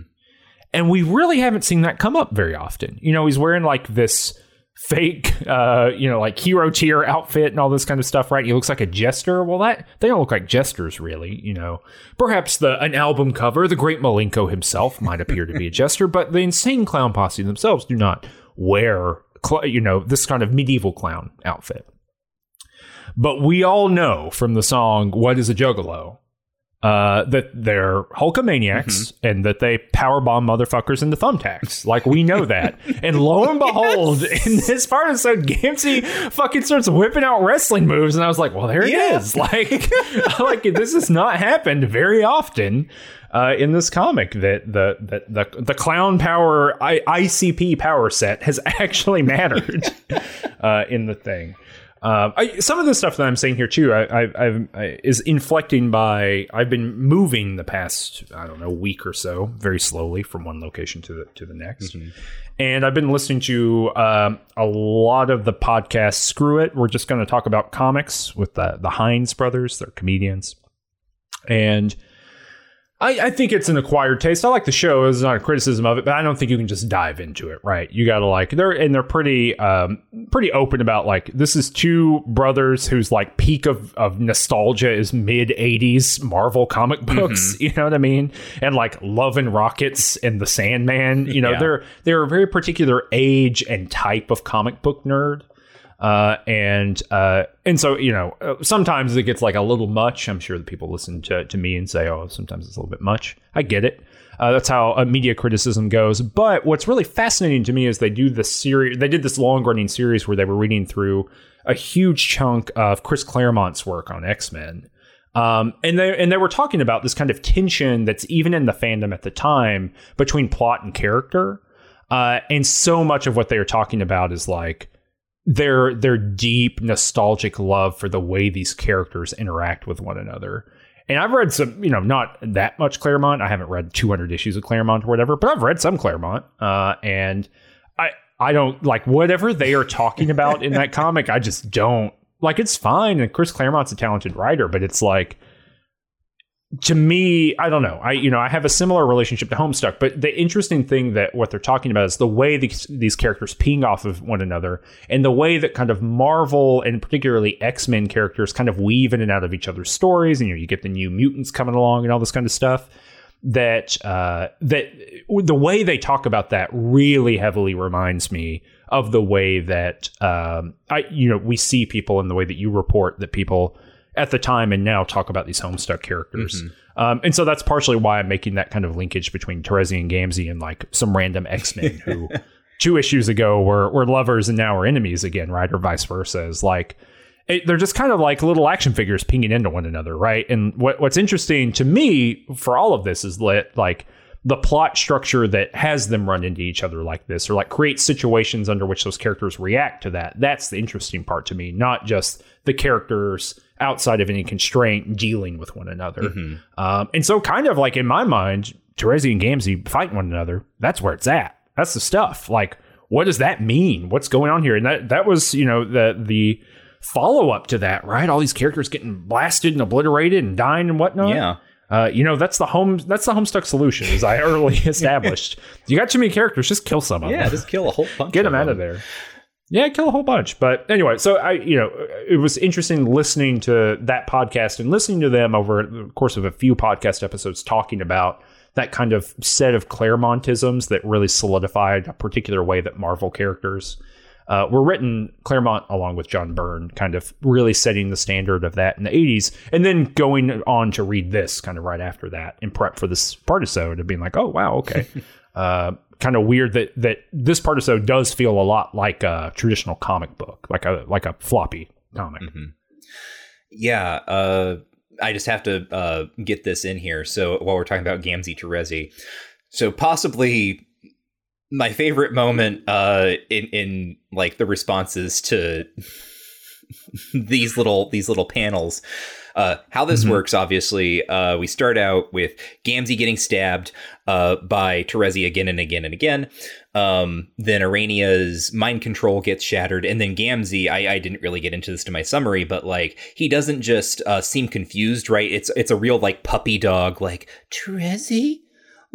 And we really haven't seen that come up very often. You know, he's wearing like this fake, uh, you know, like hero tier outfit and all this kind of stuff, right? He looks like a jester. Well, that they don't look like jesters, really. You know, perhaps the an album cover, the Great Milenko himself might appear to be a jester, but the Insane Clown Posse themselves do not wear you know, this kind of medieval clown outfit. But we all know from the song "What Is a Juggalo" uh, that they're Hulkamaniacs mm-hmm. and that they powerbomb motherfuckers into thumbtacks. Like we know that. and lo and behold, in this part of the so Gamzee fucking starts whipping out wrestling moves, and I was like, well, there it yeah. is. Like, like this has not happened very often uh, in this comic that the that the the clown power I, ICP power set has actually mattered uh, in the thing. Uh, I, some of the stuff that I'm saying here too, I, I, I, is inflecting by I've been moving the past I don't know week or so very slowly from one location to the to the next, mm-hmm. and I've been listening to um, a lot of the podcasts. Screw it, we're just going to talk about comics with the the Hines brothers. They're comedians, and I, I, think it's an acquired taste. I like the show. It's not a criticism of it, but I don't think you can just dive into it. Right? You got to like they're and they're pretty um, pretty open about like this is two brothers whose like peak of, of nostalgia is mid '80s Marvel comic books. Mm-hmm. You know what I mean? And like Love and Rockets and the Sandman. You know yeah. they're they're a very particular age and type of comic book nerd. Uh, and uh, and so you know uh, sometimes it gets like a little much. I'm sure that people listen to, to me and say, oh, sometimes it's a little bit much. I get it. Uh, that's how uh, media criticism goes. But what's really fascinating to me is they do this series. They did this long running series where they were reading through a huge chunk of Chris Claremont's work on X Men. Um, and they and they were talking about this kind of tension that's even in the fandom at the time between plot and character. Uh, and so much of what they are talking about is like their their deep nostalgic love for the way these characters interact with one another. And I've read some, you know, not that much Claremont. I haven't read 200 issues of Claremont or whatever, but I've read some Claremont. Uh, and I I don't like whatever they are talking about in that comic. I just don't like. It's fine, and Chris Claremont's a talented writer, but it's like to me, I don't know. I you know I have a similar relationship to Homestuck, but the interesting thing that what they're talking about is the way these these characters ping off of one another, and the way that kind of Marvel and particularly X Men characters kind of weave in and out of each other's stories, and you know you get the new mutants coming along and all this kind of stuff. That uh, that the way they talk about that really heavily reminds me of the way that um, I you know we see people in the way that you report that people at the time and now talk about these Homestuck characters. Mm-hmm. Um, and so that's partially why I'm making that kind of linkage between Terezi and Gamzee and like some random X Men who two issues ago were, were lovers and now are enemies again, right? Or vice versa. Is like it, they're just kind of like little action figures pinging into one another, right? And what, what's interesting to me for all of this is that like the plot structure that has them run into each other like this or like create situations under which those characters react to that that's the interesting part to me not just the characters outside of any constraint dealing with one another. Mm-hmm. Um, and so, kind of like in my mind, Terezi and Gamzee fight one another. That's where it's at. That's the stuff. Like, what does that mean? What's going on here? And that that was, you know, the the follow up to that, right? All these characters getting blasted and obliterated and dying and whatnot. Yeah. Uh, you know that's the home that's the homestuck solution as i early established you got too many characters just kill some of yeah, them yeah just kill a whole bunch get them out of there yeah, kill a whole bunch. But anyway, so I, you know, it was interesting listening to that podcast and listening to them over the course of a few podcast episodes talking about that kind of set of Claremontisms that really solidified a particular way that Marvel characters uh, were written. Claremont, along with John Byrne, kind of really setting the standard of that in the 80s, and then going on to read this kind of right after that in prep for this part of the episode and being like, oh, wow, okay. uh, kind of weird that that this part of so does feel a lot like a traditional comic book, like a like a floppy comic. Mm-hmm. Yeah, uh, I just have to uh, get this in here. So while we're talking about Gamzee Terezi, so possibly my favorite moment uh, in in like the responses to these little these little panels uh, how this mm-hmm. works, obviously, uh, we start out with Gamzee getting stabbed uh, by Terezi again and again and again. um, then Aranea's mind control gets shattered, and then Gamzee. I, I didn't really get into this to my summary, but like he doesn't just uh, seem confused, right? It's it's a real like puppy dog, like Terezi,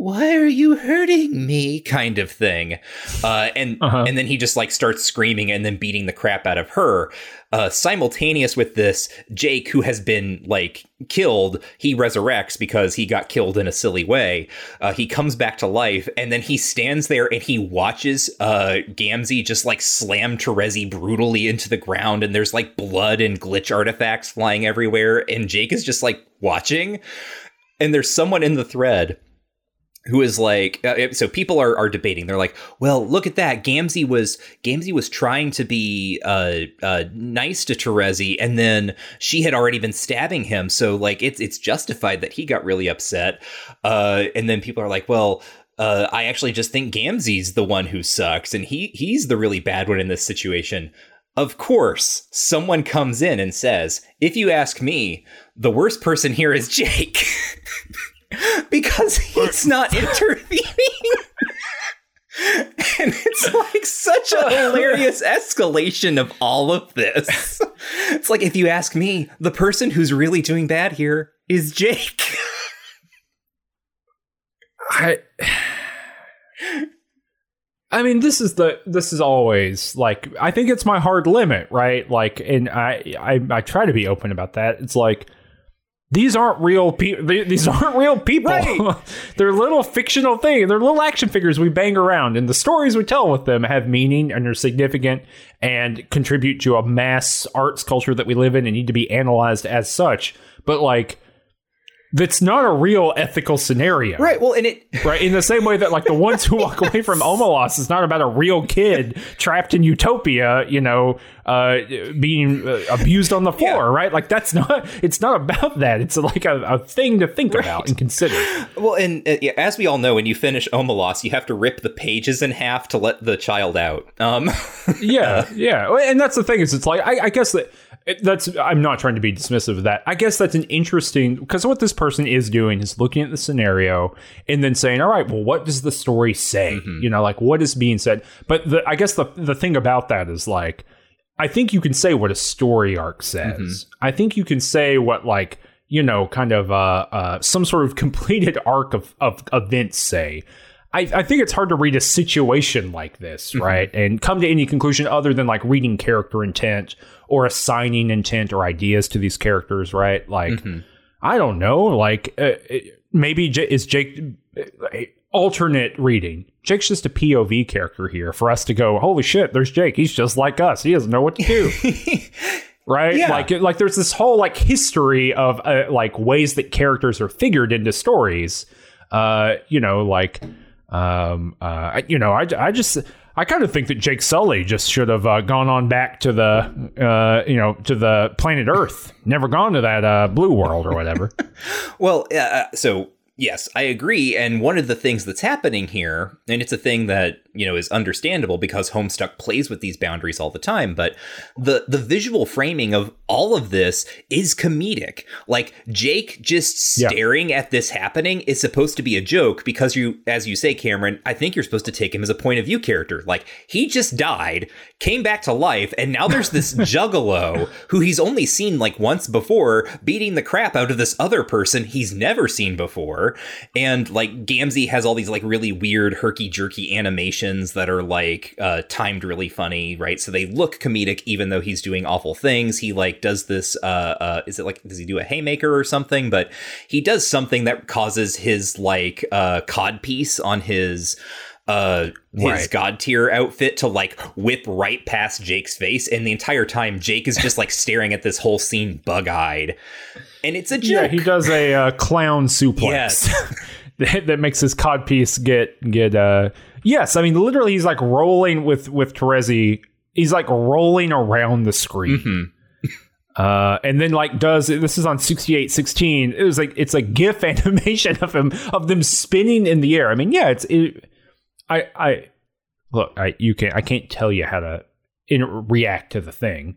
why are you hurting me? kind of thing. Uh, and uh-huh. and then he just like starts screaming and then beating the crap out of her. Uh, simultaneous with this jake who has been like killed he resurrects because he got killed in a silly way. Uh, he comes back to life and then he stands there and he watches uh, gamzee just like slam terezi brutally into the ground and there's like blood and glitch artifacts flying everywhere and jake is just like watching. And there's someone in the thread who is like uh, so people are, are debating they're like well look at that gamzee was gamzee was trying to be uh, uh, nice to terezi and then she had already been stabbing him so like it's it's justified that he got really upset uh, and then people are like well uh, I actually just think Gamzee's the one who sucks, and he he's the really bad one in this situation. Of course, someone comes in and says, "If you ask me, the worst person here is Jake." because he's not intervening. and it's like such a hilarious escalation of all of this. It's like if you ask me, the person who's really doing bad here is Jake. I I mean, this is the this is always like I think it's my hard limit, right? Like, and I I, I try to be open about that. It's like these aren't real people. These aren't real people. Right. they're little fictional things. They're little action figures we bang around, and the stories we tell with them have meaning and are significant and contribute to a mass arts culture that we live in and need to be analyzed as such. But like, that's not a real ethical scenario. Right. Well, and it right in the same way that like the ones who walk away from Omelas is not about a real kid trapped in utopia, you know, uh, being uh, abused on the floor, yeah. right? Like that's not it's not about that. It's like a, a thing to think right. about and consider. Well, and uh, as we all know, when you finish Omelas, you have to rip the pages in half to let the child out. Um, yeah, yeah, and that's the thing is, it's like I, I guess that it, that's I'm not trying to be dismissive of that. I guess that's an interesting because what this person is doing is looking at the scenario and then saying, "All right, well, what does the story say? Mm-hmm. You know, like what is being said." But the, I guess the the thing about that is like, I think you can say what a story arc says. Mm-hmm. I think you can say what like you know, kind of uh, uh, some sort of completed arc of of events say. I, I, think it's hard to read a situation like this, mm-hmm. right? And come to any conclusion other than like reading character intent or assigning intent or ideas to these characters, right? Like, mm-hmm. I don't know, like uh, maybe J- is Jake uh, alternate reading? Jake's just a POV character here for us to go, holy shit, there's Jake. He's just like us. He doesn't know what to do. right yeah. like like there's this whole like history of uh, like ways that characters are figured into stories uh you know like um uh you know i, I just I kind of think that Jake Sully just should have uh, gone on back to the, uh, you know, to the planet Earth. Never gone to that uh, blue world or whatever. well, uh, so yes, I agree. And one of the things that's happening here, and it's a thing that you know is understandable because Homestuck plays with these boundaries all the time. But the the visual framing of all of this is comedic. Like Jake just staring yeah. at this happening is supposed to be a joke because you, as you say, Cameron, I think you're supposed to take him as a point of view character. Like he just died, came back to life, and now there's this juggalo who he's only seen like once before beating the crap out of this other person he's never seen before. And like Gamzee has all these like really weird herky jerky animations animations that are like uh, timed really funny, right? So they look comedic even though he's doing awful things. He like does this. Uh, uh, is it like does he do a haymaker or something? But he does something that causes his like uh, cod piece on his uh his right. god tier outfit to like whip right past Jake's face and the entire time Jake is just like staring at this whole scene bug-eyed and it's a joke. Yeah, he does a uh, clown suplex yes. that, that makes his cod piece get get uh Yes, I mean literally he's like rolling with with Terezi. He's like rolling around the screen. Mm-hmm. Uh, and then like does this is on 6816 it was like it's a gif animation of him of them spinning in the air i mean yeah it's it, i i look i you can't i can't tell you how to in, react to the thing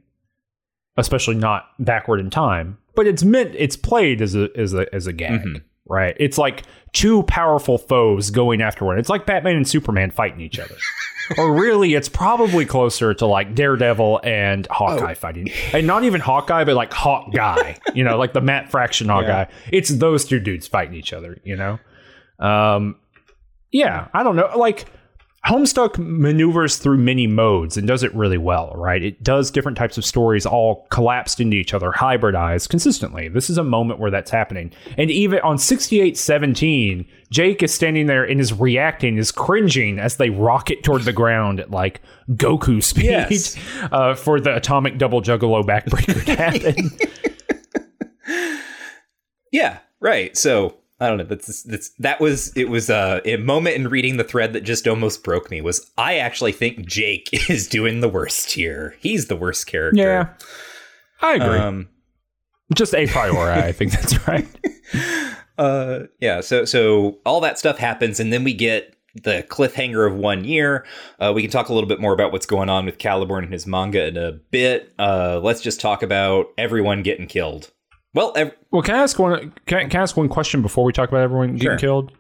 especially not backward in time but it's meant it's played as a as a as a gag mm-hmm. Right? It's like two powerful foes going after one. It's like Batman and Superman fighting each other. or really, it's probably closer to like Daredevil and Hawkeye oh. fighting, and not even Hawkeye, but like Hawk Guy. you know, like the Matt Fraction Hawkeye. Yeah. It's those two dudes fighting each other. You know, um, yeah, I don't know, like Homestuck maneuvers through many modes and does it really well, right? It does different types of stories all collapsed into each other, hybridized consistently. This is a moment where that's happening. And even on 6817, Jake is standing there and is reacting, is cringing as they rocket toward the ground at like Goku speed yes. uh, for the atomic double juggalo backbreaker to happen. yeah, right. So I don't know. That's, that's that was it was uh, a moment in reading the thread that just almost broke me. Was I actually think Jake is doing the worst here? He's the worst character. Yeah, I agree. Um, just a priori, I think that's right. Uh, yeah. So so all that stuff happens, and then we get the cliffhanger of one year. Uh, we can talk a little bit more about what's going on with Caliborn and his manga in a bit. Uh, let's just talk about everyone getting killed. Well, ev- well, can I ask one? Can I, can I, ask one question before we talk about everyone getting sure. killed?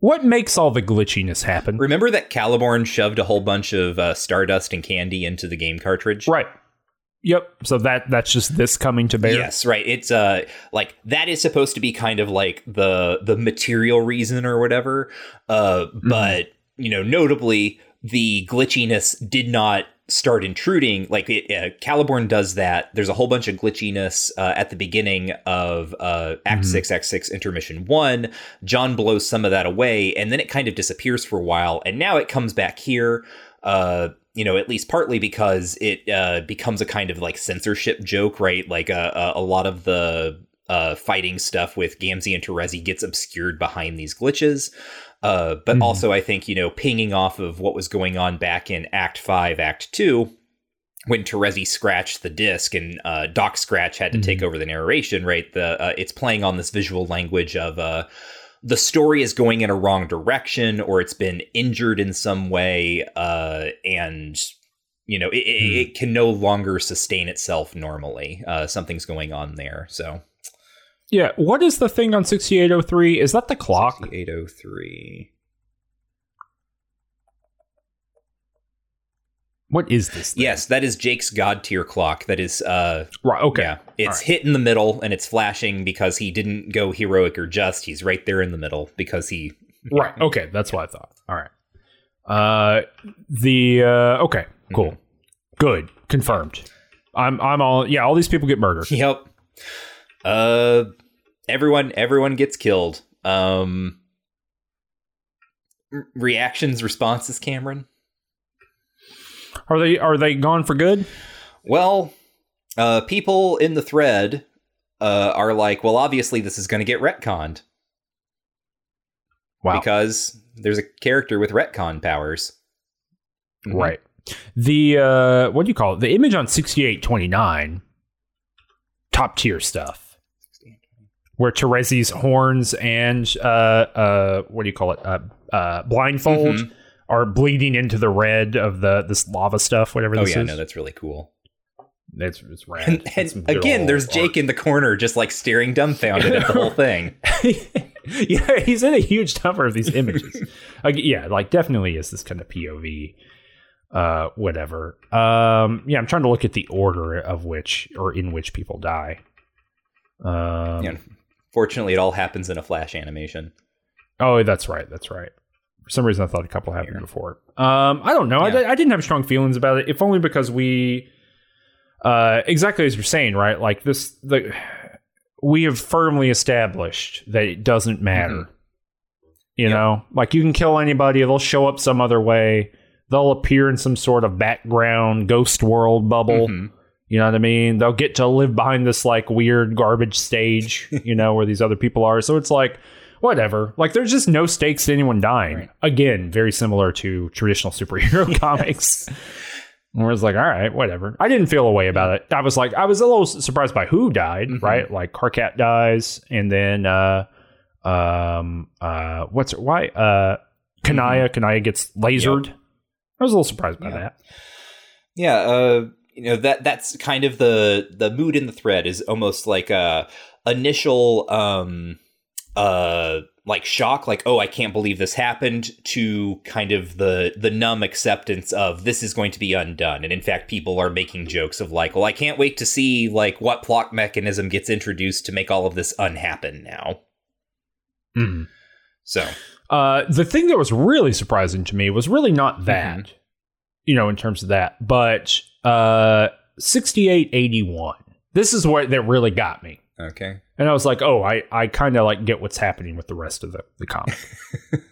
What makes all the glitchiness happen? Remember that Caliborn shoved a whole bunch of uh, stardust and candy into the game cartridge, right? Yep. So that that's just this coming to bear. Yes, right. It's uh like that is supposed to be kind of like the the material reason or whatever. Uh, mm-hmm. but you know, notably the glitchiness did not start intruding, like it, uh, Caliborn does that. There's a whole bunch of glitchiness uh, at the beginning of uh, Act mm-hmm. Six, Act Six, Intermission One. John blows some of that away, and then it kind of disappears for a while, and now it comes back here. Uh, you know, at least partly because it uh, becomes a kind of like censorship joke, right? Like a, uh, a, a lot of the uh, fighting stuff with Gamzee and Terezi gets obscured behind these glitches. Uh, but mm-hmm. also, I think, you know, pinging off of what was going on back in Act 5, Act 2, when Terezi scratched the disc and uh, Doc Scratch had to mm-hmm. take over the narration, right? The uh, It's playing on this visual language of uh, the story is going in a wrong direction or it's been injured in some way. Uh, and, you know, it, mm-hmm. it, can no longer sustain itself normally. Uh, something's going on there. So. Yeah, what is the thing on 6803? Is that the clock? 6803. What is this? Thing? Yes, that is Jake's god tier clock. That is uh right. Okay, yeah, it's right. hit in the middle and it's flashing because he didn't go heroic or just. He's right there in the middle because he. right. Okay, that's what I thought. All right. Uh, the uh, okay, cool, mm-hmm. good, confirmed. I'm I'm all yeah. All these people get murdered. Yep. Uh, everyone everyone gets killed. Um reactions, responses, Cameron? Are they are they gone for good? Well, uh people in the thread uh are like, well obviously this is going to get retconned. Wow. Because there's a character with retcon powers. Mm-hmm. Right. The uh what do you call it? The image on 6829 top tier stuff where Terezi's horns and uh, uh, what do you call it? Uh, uh, blindfold mm-hmm. are bleeding into the red of the this lava stuff, whatever. Oh yeah, is. no, that's really cool. It's, it's rad. And, and again, there's Jake in the corner, just like staring dumbfounded at the whole thing. yeah, he's in a huge number of these images. like, yeah, like definitely is this kind of POV, uh, whatever. Um, yeah, I'm trying to look at the order of which or in which people die. Um, yeah, Fortunately, it all happens in a flash animation. Oh, that's right. That's right. For some reason, I thought a couple happened before. Um, I don't know. Yeah. I, I, didn't have strong feelings about it, if only because we, uh, exactly as you're saying, right? Like this, the we have firmly established that it doesn't matter. Mm-hmm. You yep. know, like you can kill anybody; they'll show up some other way. They'll appear in some sort of background ghost world bubble. Mm-hmm you know what I mean? They'll get to live behind this like weird garbage stage, you know, where these other people are. So it's like, whatever. Like there's just no stakes to anyone dying. Right. Again, very similar to traditional superhero comics. Where it's like, all right, whatever. I didn't feel a way about it. I was like, I was a little surprised by who died, mm-hmm. right? Like Karkat dies, and then uh um uh what's it why uh Kanaya, mm-hmm. Kanaya gets lasered. Yep. I was a little surprised by yeah. that. Yeah, uh you know that that's kind of the the mood in the thread is almost like a initial um uh like shock like oh i can't believe this happened to kind of the the numb acceptance of this is going to be undone and in fact people are making jokes of like well i can't wait to see like what plot mechanism gets introduced to make all of this unhappen now Mhm. so Uh, the thing that was really surprising to me was really not that, Mhm. you know, in terms of that, but uh, 6881. This is what that really got me. okay And I was like, oh, I, I kind of like get what's happening with the rest of the, the comic.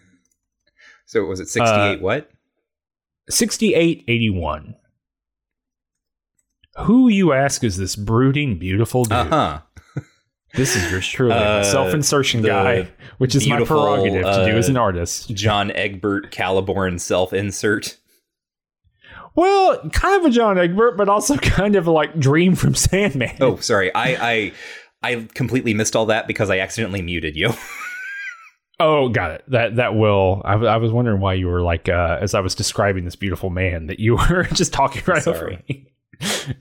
so was it 68 what 6881. Who you ask is this brooding, beautiful dude? uh-huh This is yours truly, Uh, self insertion guy, which is my prerogative to do as an uh, artist. john egbert caliborn self-insert Well, kind of a John Egbert, but also kind of like Dream from Sandman. oh sorry i i i completely missed all that because i accidentally muted you Oh, got it. That that will. I, w- I was wondering why you were like, uh, as I was describing this beautiful man, that you were just talking right over me.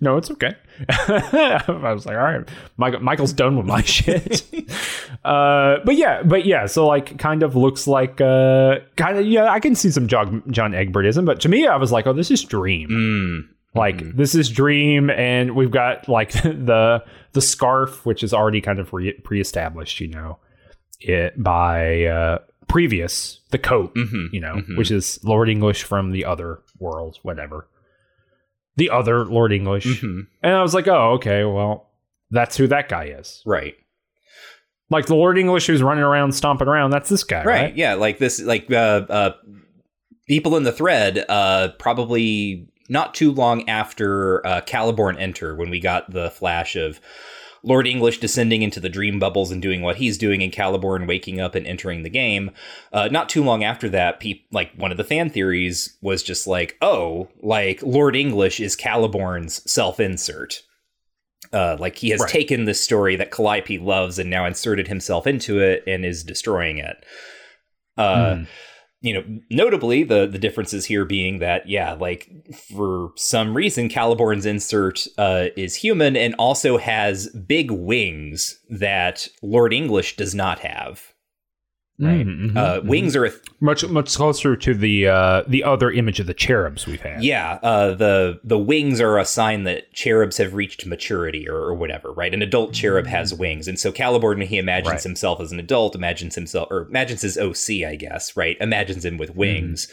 No, it's okay. I was like, all right, Michael, Michael's done with my shit. uh, but yeah, but yeah. So like, kind of looks like, uh, kind of yeah. I can see some John John Egbertism, but to me, I was like, oh, this is Dream. mm. Like this is Dream, and we've got like the the scarf, which is already kind of re- pre-established, you know, it by uh, previous the coat, Mhm, you know, mhm. which is Lord English from the other world, whatever. The other Lord English, Mhm. and I was like, oh, okay, well, that's who that guy is. right Like the Lord English who's running around stomping around. That's this guy, right, right? yeah like this like uh uh people in the thread uh probably not too long after uh caliborn enter when we got the flash of lord english descending into the dream bubbles and doing what he's doing and caliborn waking up and entering the game uh not too long after that pe- like one of the fan theories was just like oh like lord english is caliborn's self-insert uh, like he has Right. taken this story that Calliope loves and now inserted himself into it and is destroying it. Uh, Hmm. You know, notably the the differences here being that yeah, like for some reason Caliborn's insert uh, is human and also has big wings that Lord English does not have. Right. Mhm, uh, mhm, wings are a th- much much closer to the uh, the other image of the cherubs we've had. yeah. Uh, the the wings are a sign that cherubs have reached maturity or, or whatever. Right. An adult cherub has wings, and so Caliborn, when he imagines. Right. himself as an adult, imagines himself or imagines his OC, I guess. Right. Imagines him Mm-hmm. with wings.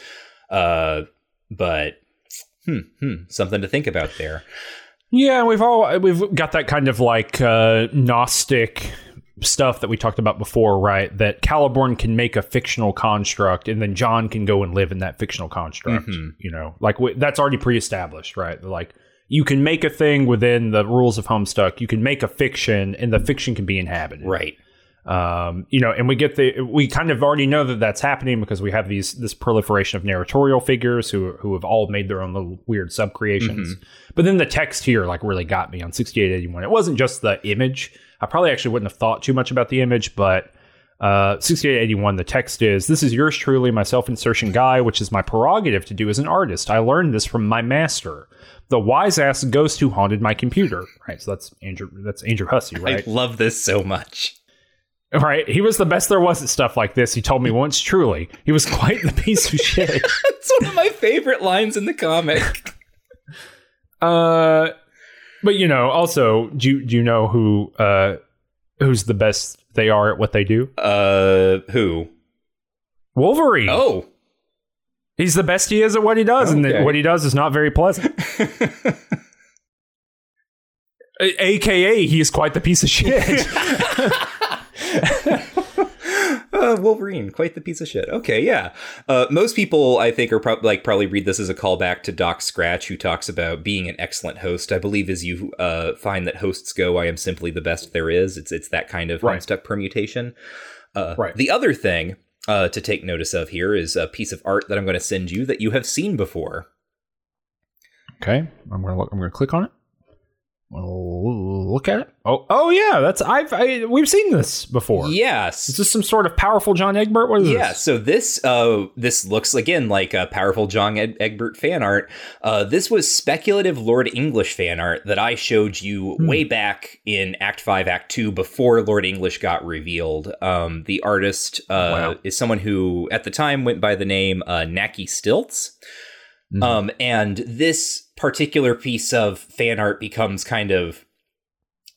Uh, but hmm, hmm, something to think about there. Yeah, we've all we've got that kind of like uh, Gnostic stuff that we talked about before, right? That Caliborn can make a fictional construct, and then John can go and live in that fictional construct. Mhm. You know, like w- that's already pre-established, right? Like you can make a thing within the rules of Homestuck. You can make a fiction, and the fiction can be inhabited, Right. um, you know, and we get the we kind of already know that that's happening because we have these this proliferation of narratorial figures who who have all made their own little weird sub creations. But then the text here like really got me on 6881. It wasn't just the image. I probably actually wouldn't have thought too much about the image, but uh, 6881, the text is This is yours truly, my self insertion guy, which is my prerogative to do as an artist. I learned this from my master, the wise ass ghost who haunted my computer. Right. So that's Andrew, that's Andrew Hussie, right? I love this so much. Right. He was the best there was at stuff like this. He told me once truly. He was quite the piece of shit. It's one of my favorite lines in the comic. Uh but you know, also, do you, do you know who uh who's the best they are at what they do? Uh, who? Wolverine. Oh, He's the best he is at what he does, and Okay. what he does is not very pleasant. AKA, he is quite the piece of shit. uh, Wolverine, quite the piece of shit. Okay, yeah. Uh, most people, I think, are prob- like probably read this as a callback to Doc Scratch, who talks about being an excellent host. I believe, as you uh, find that hosts go, I am simply the best there is. It's it's that kind of Right. stuck permutation. Uh, Right. The other thing uh, to take notice of here is a piece of art that I'm going to send you that you have seen before. okay, I'm gonna look, I'm gonna click on it. Look at it. Oh, oh yeah, that's I've I, we've seen this before. Yes, is this some sort of powerful John Egbert? What is yeah, this? so this uh this looks again like a powerful John Egbert fan art. Uh, this was speculative Lord English fan art that I showed you Hmm. way back in Act Five, Act Two, before Lord English got revealed. Um, the artist uh, Wow. is someone who at the time went by the name uh, Naki Stilts. Mhm. Um, and this particular piece of fan art becomes kind of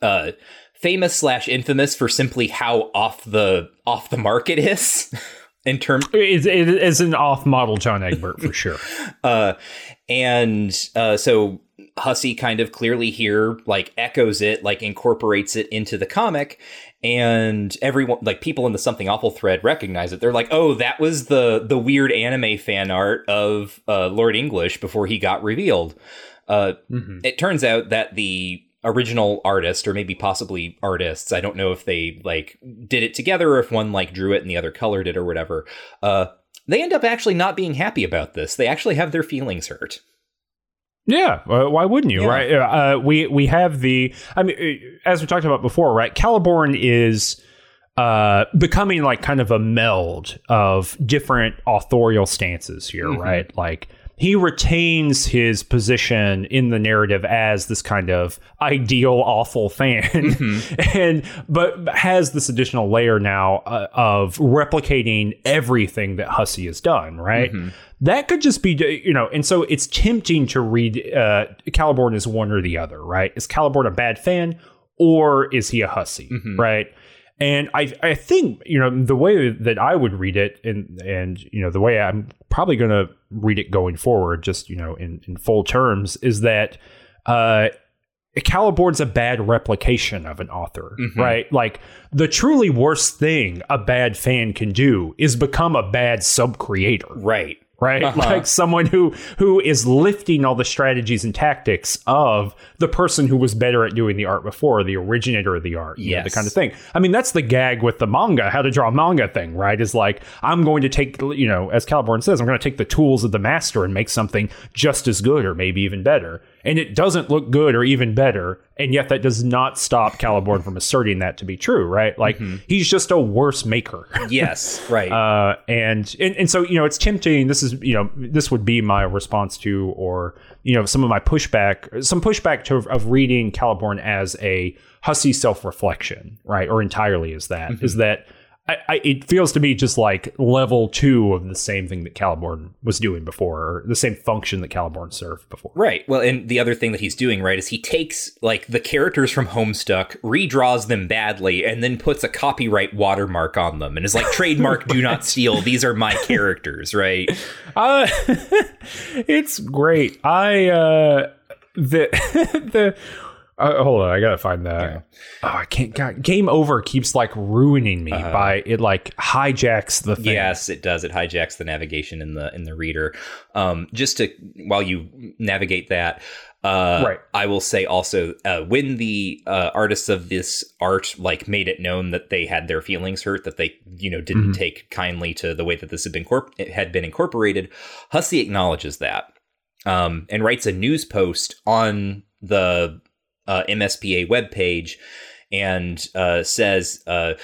uh, famous slash infamous for simply how off the off the mark it is in terms it is an off-model John Egbert for sure. uh, and uh, so Hussie kind of clearly here like echoes it, like incorporates it into the comic, and everyone like people in the something awful thread recognize it. They're like, "Oh, that was the the weird anime fan art of uh, Lord English before he got revealed." Uh, Mhm. it turns out that the original artist or maybe possibly artists i don't know if they like did it together or if one like drew it and the other colored it or whatever uh they end up actually not being happy about this they actually have their feelings hurt Yeah, uh, why wouldn't you? Yeah. Right? Uh, we we have the. I mean, uh, as we talked about before, right? Caliborn is uh, becoming like kind of a meld of different authorial stances here, Mhm. right? Like he retains his position in the narrative as this kind of ideal awful fan and but has this additional layer now uh, of replicating everything that Hussie has done right Mhm. That could just be you know and so it's tempting to read uh caliborn as one or the other right is caliborn a bad fan or is he a Hussie Mhm. right and I, I think you know the way that I would read it, and and you know the way I'm probably going to read it going forward, just you know in, in full terms, is that uh, Caliborn's a bad replication of an author, Mhm. right? Like the truly worst thing a bad fan can do is become a bad sub creator, right right? Uh-huh. Like someone who who is lifting all the strategies and tactics of the person who was better at doing the art before, the originator of the art, you know, the kind of thing. I mean, that's the gag with the manga, how to draw manga thing, right? Is like I'm going to take, you know, as Caliborn says, I'm going to take the tools of the master and make something just as good or maybe even better. And it doesn't look good or even better, and yet that does not stop Caliborn from asserting that to be true, right? Like he's just a worse maker. yes right Uh, and, and and so you know it's tempting. This is you know this would be my response to, or you know some of my pushback, some pushback to of reading Caliborn as a Hussie self reflection, right, or entirely as that is that. I, I, it feels to me just like level two of the same thing that Caliborn was doing before, or the same function that Caliborn served before. Right. Well, and the other thing that he's doing, right, is he takes like the characters from Homestuck, redraws them badly, and then puts a copyright watermark on them and is like, trademark, do not steal. These are my characters, right? Uh, it's great. I uh, the the uh, hold on, I gotta find that. Oh, I can't. God, Game Over keeps like ruining me by it. Like hijacks the thing. Yes, it does. It hijacks the navigation in the in the reader. Um, just to while you navigate that, uh, Right. I will say also uh, when the uh, artists of this art like made it known that they had their feelings hurt, that they you know didn't Mhm. take kindly to the way that this had been corp- it had been incorporated. Hussie acknowledges that um, and writes a news post on the uh, MSPA webpage and uh, says. Uh,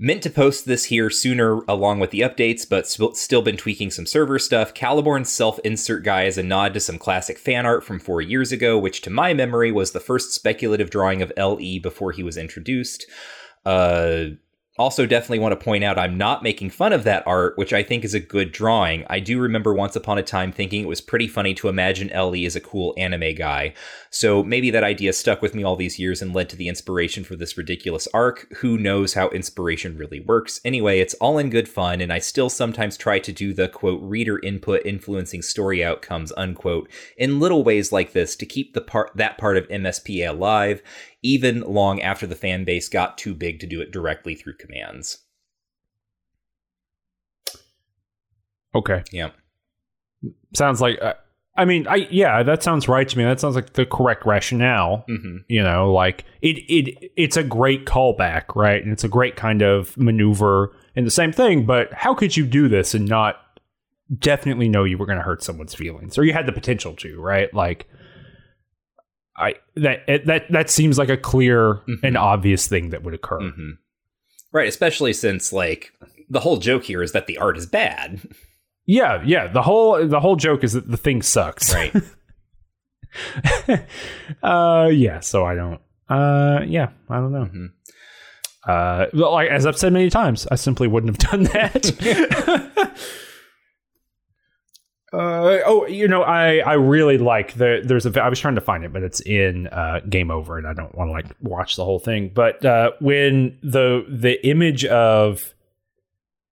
Meant to post this here sooner along with the updates, but sp- still been tweaking some server stuff. Caliborn's self insert guy is a nod to some classic fan art from four years ago, which to my memory was the first speculative drawing of LE before he was introduced. Uh, also, definitely want to point out I'm not making fun of that art, which I think is a good drawing. I do remember once upon a time thinking it was pretty funny to imagine LE as a cool anime guy. So maybe that idea stuck with me all these years and led to the inspiration for this ridiculous arc. Who knows how inspiration really works? Anyway, it's all in good fun, and I still sometimes try to do the quote reader input influencing story outcomes unquote in little ways like this to keep the part that part of MSPA alive, even long after the fan base got too big to do it directly through commands. Okay. Yeah. Sounds like. Uh, I mean, I yeah, that sounds right to me. That sounds like the correct rationale. hmm you know like it it it's a great callback right and it's a great kind of maneuver and the same thing but how could you do this and not definitely know you were going to hurt someone's feelings or you had the potential to right like I that it, that that seems like a clear Mhm. and obvious thing that would occur. hmm Right, especially since like the whole joke here is that the art is bad. Yeah, yeah. The whole the whole joke is that the thing sucks. Right. uh, yeah. So I don't. Uh, yeah. I don't know. Mhm. Uh, well, like as I've said many times, I simply wouldn't have done that. uh, oh, you know, I I really like the there's a I was trying to find it, but it's in uh, Game Over, and I don't want to like watch the whole thing. But uh, when the the image of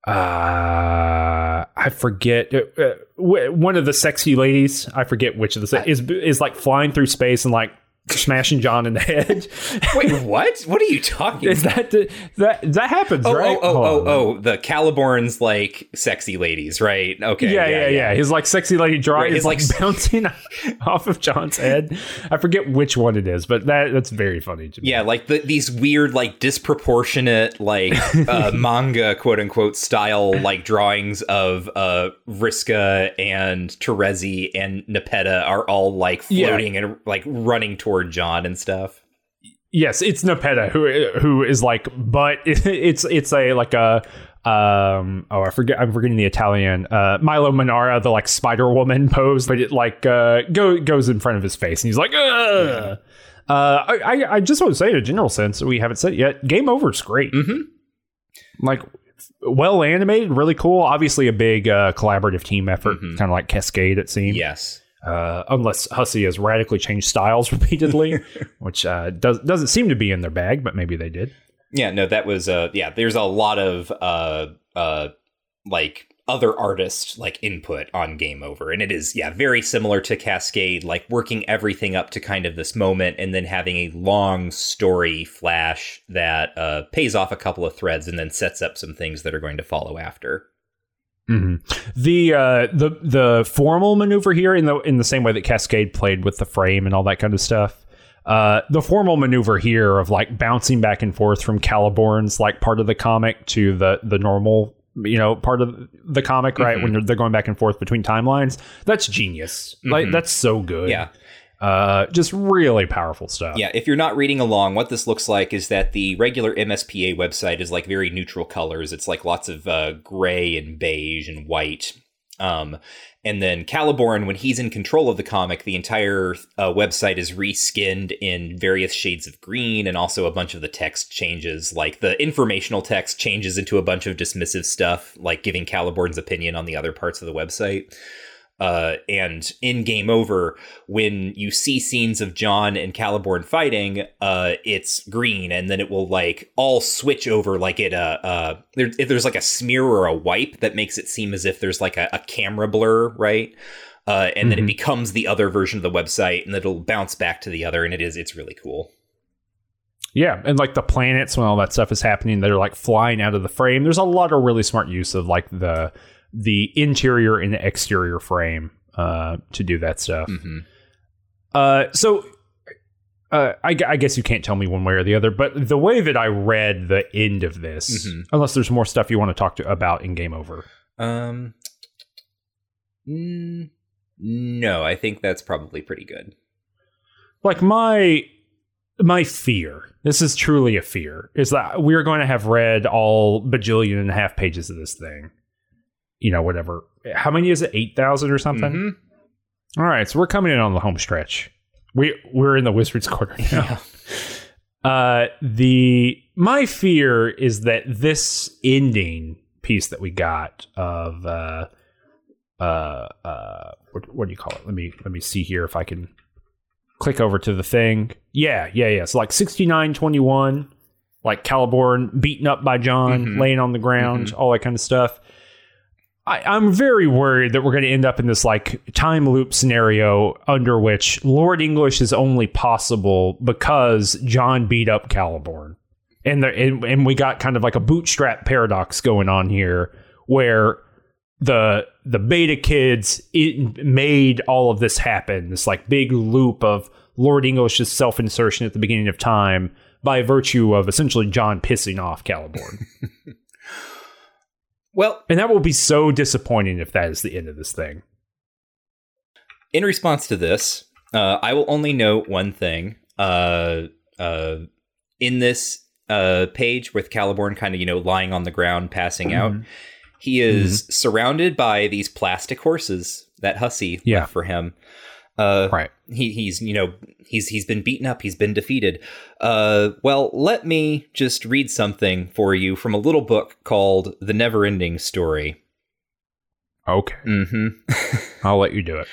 uh I forget uh, uh, one of the sexy ladies. I forget which of the se- is is like flying through space and like smashing John in the head. Wait, what? What are you talking is that the, that that happens Oh, right? oh, oh, oh, oh, the Caliborn's like sexy ladies, right? Okay. Yeah, yeah, yeah, His like sexy lady dry Right, is like bouncing off of John's head. I forget which one it is, but that that's very funny to me. Yeah, like the, these weird, like disproportionate, like uh, manga quote unquote style, like drawings of uh, Vriska and Terezi and Nepeta are all like Yeah. floating and like running John and stuff. Yes, it's Nepeta who who is like, but it's it's a like a um oh I forget I'm forgetting the Italian uh Milo Manara the like Spider Woman pose, but it like uh go goes in front of his face and he's like, Ugh! Uh, I, I just want to say in a general sense, we haven't said it yet. Game Over is great. Mhm. Like well animated, really cool. Obviously, a big uh, collaborative team effort, Mhm. kind of like Cascade. It seems. Yes. Uh, unless Hussie has radically changed styles repeatedly, which uh, does doesn't seem to be in their bag, but maybe they did. Yeah, no, that was uh yeah, there's a lot of uh uh like other artists like input on Game Over. And it is, yeah, very similar to Cascade, like working everything up to kind of this moment and then having a long story flash that uh pays off a couple of threads and then sets up some things that are going to follow after. Hmm The uh, the the formal maneuver here, in the in the same way that Cascade played with the frame and all that kind of stuff. Uh, the formal maneuver here of like bouncing back and forth from Caliborn's like part of the comic to the the normal you know part of the comic right Mhm. when they're, they're going back and forth between timelines that's genius like Mhm. that's so good Yeah. Uh just really powerful stuff Yeah, if you're not reading along, what this looks like is that the regular MSPA website is like very neutral colors. It's like lots of uh, gray and beige and white. Um, and then Caliborn, when he's in control of the comic, the entire uh, website is reskinned in various shades of green, and also a bunch of the text changes. Like the informational text changes into a bunch of dismissive stuff, like giving Caliborn's opinion on the other parts of the website. Uh, and in Game Over, when you see scenes of John and Caliborn fighting, uh, it's green, and then it will like all switch over like it. Uh, uh, there, if there's like a smear or a wipe that makes it seem as if there's like a, a camera blur, right? Uh, and then it Mhm. becomes the other version of the website, and it'll bounce back to the other, and it is it's really cool. Yeah, and like the planets when all that stuff is happening, they're like flying out of the frame. There's a lot of really smart use of like the the interior and the exterior frame uh, to do that stuff. hmm Uh, so uh, I, I guess you can't tell me one way or the other, but the way that I read the end of this, Mhm. unless there's more stuff you want to talk to about in Game Over. Um, mm, no, I think that's probably pretty good. like my my fear this is truly a fear is that we're going to have read all bajillion and a half pages of this thing you know whatever. How many is it? 8000 or something? Mhm. All right so we're coming in on the home stretch. We we're in the wizard's quarter now. Uh the my fear is that this ending piece that we got of uh uh uh what, what do you call it? Let me let me see here if i can click over to the thing. Yeah yeah yeah. So like 6921 like caliborn beaten up by john Mhm. laying on the ground all that kind of stuff I, I'm very worried that we're going to end up in this like time loop scenario under which Lord English is only possible because John beat up Caliborn, and the and, and we got kind of like a bootstrap paradox going on here where the the beta kids it made all of this happen this like big loop of Lord English's self insertion at the beginning of time by virtue of essentially John pissing off Caliborn. Well, And that will be so disappointing if that is the end of this thing. in response to this, Uh, I will only note one thing. Uh, uh, in this uh, page with Caliborn kind of, you know, lying on the ground, passing out, Mhm. he is surrounded by these plastic horses that Hussie Yeah. left for him. Uh, Right. he, he's, you know, he's he's been beaten up, he's been defeated. Uh, well, let me just read something for you from a little book called The Never Ending Story. Okay. Mm-hmm. I'll let you do it.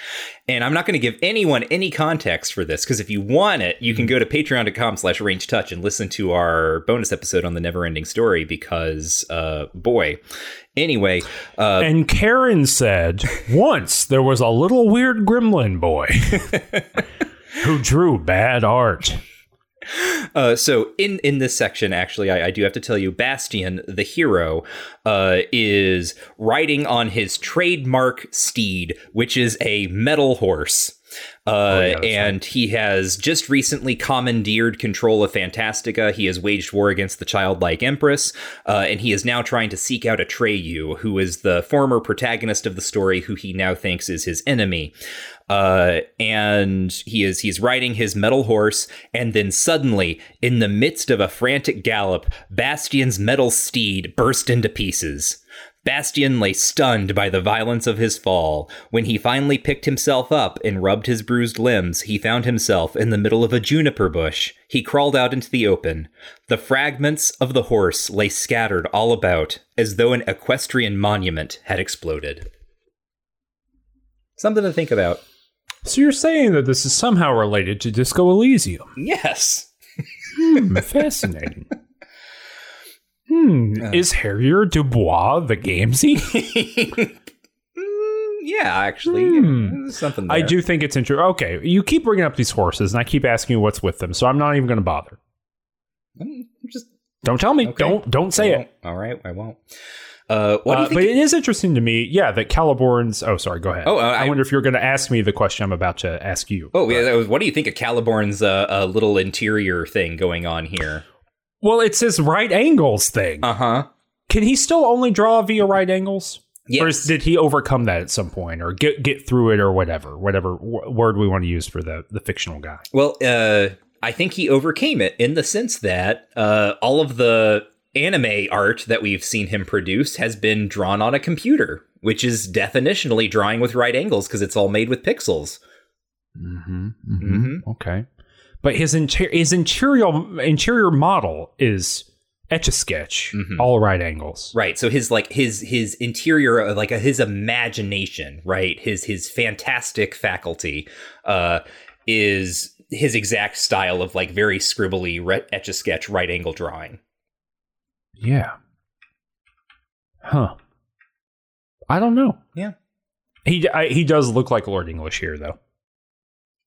And I'm not going to give anyone any context for this because if you want it, you can go to patreon.com slash range touch and listen to our bonus episode on the never ending story because, uh, boy. Anyway, uh, And Karen said, once there was a little weird gremlin boy who drew bad art. Uh, so in in this section, actually, I, I do have to tell you, Bastian, the hero, uh, is riding on his trademark steed, which is a metal horse. Uh, yeah, that's and he has just recently commandeered control of Fantastica. He has waged war against the childlike Empress, uh, and he is now trying to seek out Atreyu, who is the former protagonist of the story, who he now thinks is his enemy. Uh, and he is he's riding his metal horse, and then suddenly, in the midst of a frantic gallop, Bastian's metal steed burst into pieces. Bastian lay stunned by the violence of his fall. When he finally picked himself up and rubbed his bruised limbs, he found himself in the middle of a juniper bush. He crawled out into the open. The fragments of the horse lay scattered all about, as though an equestrian monument had exploded. Something to think about. So you're saying that this is somehow related to Disco Elysium? Yes. Hmm, fascinating. Hmm, is Harrier Dubois the Gamzee? Mm, yeah, actually, Hmm. yeah, something. I do think it's interesting. Okay, you keep bringing up these horses, and I keep asking you what's with them, so I'm not even going to bother. Mm, Just Don't tell me. Okay. Don't don't say it. All right, I won't. Uh, what do Uh, you think? but it is interesting to me, yeah, that Caliborn's. Oh, sorry. Go ahead. Oh, uh, I, I- wonder if you're going to ask me the question I'm about to ask you. oh, yeah. Was, what do you think of Caliborn's uh, uh, little interior thing going on here? Well, it's his right angles thing. Uh huh. Can he still only draw via right angles? Or Yes. is- did he overcome that at some point, or get get through it, or whatever, whatever w- word we want to use for the the fictional guy? Well, uh, I think he overcame it in the sense that uh, all of the anime art that we've seen him produce has been drawn on a computer, which is definitionally drawing with right angles because it's all made with pixels. Mm-hmm, Mhm. Okay, but his inter- his interior interior model is etch a sketch, Mhm. all right angles. Right. So his like his his interior uh, like uh, his imagination, right? His his fantastic faculty uh is his exact style of like very scribbly re- etch a sketch right angle drawing. Yeah. Huh. I don't know. Yeah. He I, he does look like Lord English here though.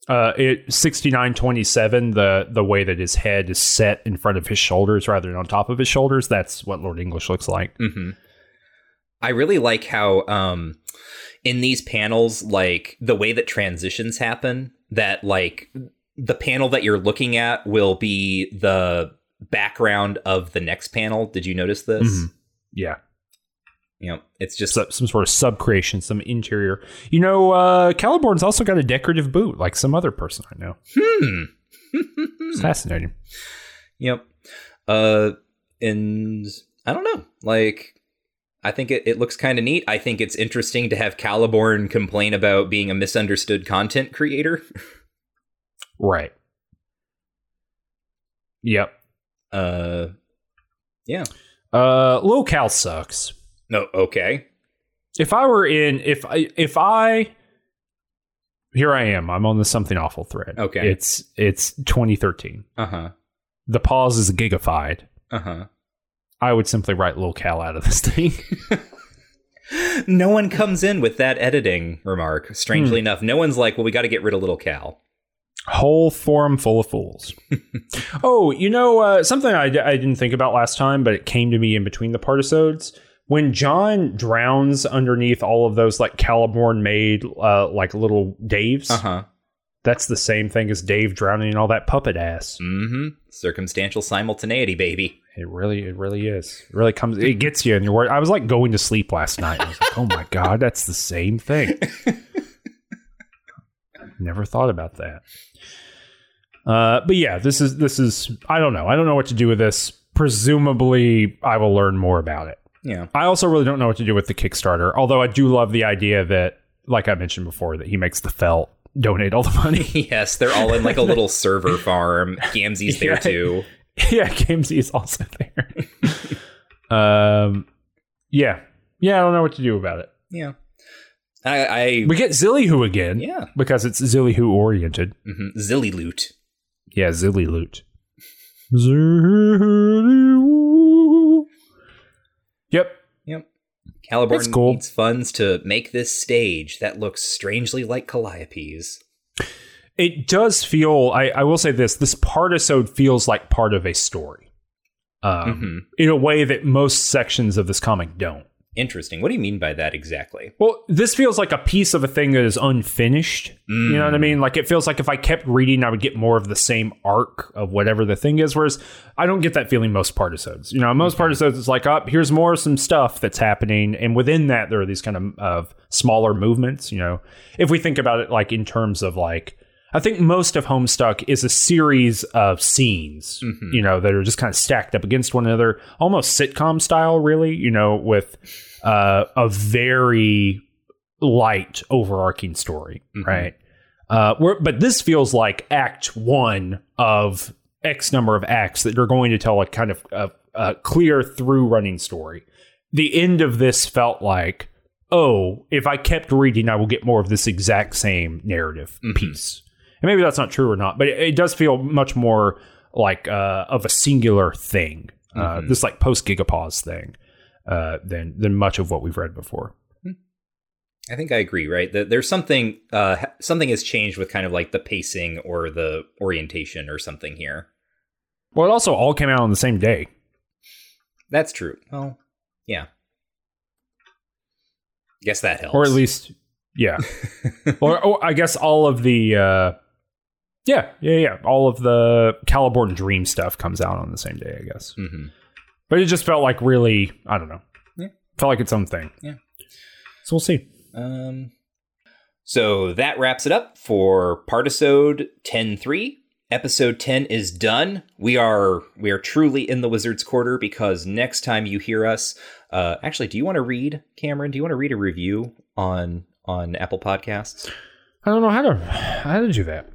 Uh, it sixty nine twenty seven. The the way that his head is set in front of his shoulders rather than on top of his shoulders. That's what Lord English looks like. hmm I really like how um in these panels like the way that transitions happen that like the panel that you're looking at will be the background of the next panel. Did you notice this? Mhm. Yeah, You know, it's just so, some sort of sub creation, some interior. You know, uh, Caliborn's also got a decorative boot, like some other person I know. hmm. It's fascinating. Yep. Uh, and I don't know. Like, I think it, it looks kind of neat. I think it's interesting to have Caliborn complain about being a misunderstood content creator. Right. Yep. Uh, yeah. Uh, Lil Cal sucks. No. Okay. if I were in if I if I here I am, I'm on the something awful thread. Okay. It's it's 2013. Uh huh. The pause is gigafied. Uh huh. I would simply write Lil Cal out of this thing. No one comes in with that editing remark. Strangely enough, no one's like, "Well, we got to get rid of little Cal." Whole forum full of fools. oh, you know uh, something I didn't think about last time, but it came to me in between the partisodes. When John drowns underneath all of those like Caliborn made uh, like little Daves, Uh huh. that's the same thing as Dave drowning in all that puppet ass. Mm-hmm. Circumstantial simultaneity, baby. It really, it really is. It really comes. It gets you, and you're. I was like going to sleep last night. I was like, oh my god, that's the same thing. Never thought about that. Uh, but yeah, this is this is I don't know. I don't know what to do with this. Presumably, I will learn more about it. Yeah. I also really don't know what to do with the Kickstarter. Although I do love the idea that, like I mentioned before, that he makes the felt donate all the money. Yes, they're all in like a little server farm. Gamzee's there Yeah. too. yeah, Gamzee is also there. um, yeah, yeah. I don't know what to do about it. Yeah. I, I We get Zillyhoo again. yeah. because it's Zillyhoo oriented. hmm Zilly loot. Yeah, Zilly loot. Zilly. Yep. Yep. Caliborn cool. needs funds to make this stage that looks strangely like Calliope's. It does feel. I, I will say this: this partisode feels like part of a story, um, Mhm. in a way that most sections of this comic don't. Interesting. What do you mean by that exactly? Well, this feels like a piece of a thing that is unfinished. You know what I mm. mean? Like it feels like if I kept reading, I would get more of the same arc of whatever the thing is. Whereas I don't get that feeling most partisodes. You know, most partisodes it's like, up here's more some stuff that's happening, and within that there are these kind of of smaller movements. You know, if we think about it like in terms of like. I think most of Homestuck is a series of scenes, you know, that are just kind of stacked up against one another, almost sitcom style, really, you know, with uh, a very light overarching story, right? Uh, but this feels like Act One of X number of acts that are going to tell a kind of a, a clear through running story. The end of this felt like, oh, if I kept reading, I will get more of this exact same narrative piece. And maybe that's not true or not, but it, it does feel much more like uh, of a singular thing, uh, this like post Gigapause thing, uh, than than much of what we've read before. I think I agree, right? That there's something uh something has changed with kind of like the pacing or the orientation or something here. Well, it also all came out on the same day. That's true. Well, yeah. I guess that helps. or at least yeah or, or i guess all of the uh yeah yeah yeah all of the caliborn dream stuff comes out on the same day i guess Mhm. but it just felt like really i don't know Yeah. felt like its own thing Yeah. so we'll see Um, so that wraps it up for Partisode 10-3. Episode 10 is done. We are we are truly in the Wizard's Quarter because next time you hear us, uh, actually, do you want to read, Cameron? Do you want to read a review on on Apple Podcasts? i don't know how to how to do that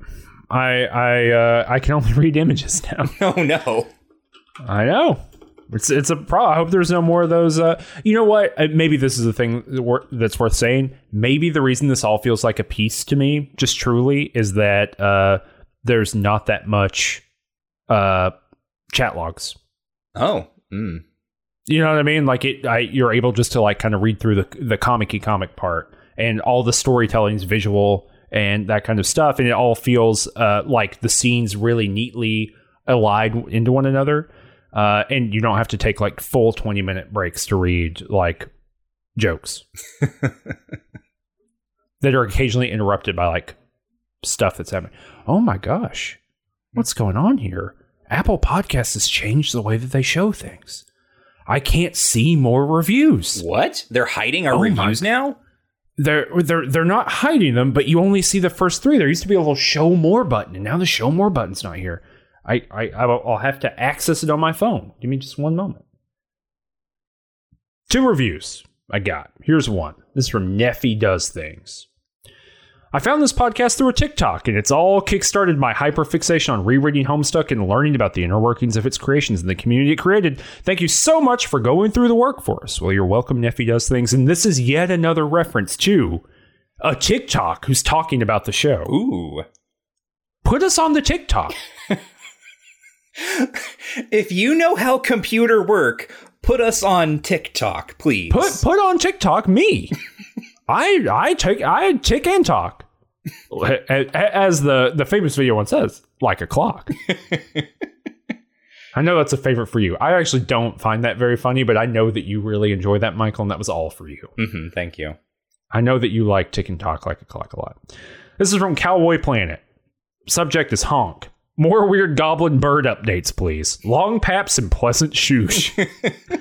i i uh i can only read images now Oh no. I know. It's it's a problem. I hope there's no more of those. Uh, you know what? Uh, Maybe this is a thing that's worth saying. Maybe the reason this all feels like a piece to me, just truly, is that uh, there's not that much uh, chat logs. Oh. Mm. You know what I mean? Like it, I, you're able just to like kind of read through the the comic comic part, and all the storytelling is visual and that kind of stuff, and it all feels uh, like the scenes really neatly allied into one another. Uh, and you don't have to take like full 20 minute breaks to read like jokes that are occasionally interrupted by like stuff that's happening. Oh my gosh, what's going on here? Apple Podcasts has changed the way that they show things. I can't see more reviews. What? They're hiding our Oh my- reviews now? They're they're they're not hiding them, but you only see the first three. There used to be a little show more button, and now the show more button's not here. I I I'll have to access it on my phone. Give me just one moment. Two reviews I got. Here's one. This is from Neffy Does Things. I found this podcast through a TikTok, and it's all kickstarted my hyperfixation on rereading Homestuck and learning about the inner workings of its creations and the community it created. Thank you so much for going through the work for us. Well, you're welcome, Neffy Does Things, and this is yet another reference to a TikTok who's talking about the show. Ooh. Put us on the TikTok. If you know how computer work, put us on TikTok, please. Put put on TikTok me. I I take I tick and talk. As the the famous video one says, like a clock. I know that's a favorite for you. I actually don't find that very funny, but I know that you really enjoy that, Michael, and that was all for you. hmm thank you. I know that you like tick and talk like a clock a lot. This is from Cowboy Planet. Subject is honk. More weird goblin bird updates, please. Long paps and pleasant shoosh.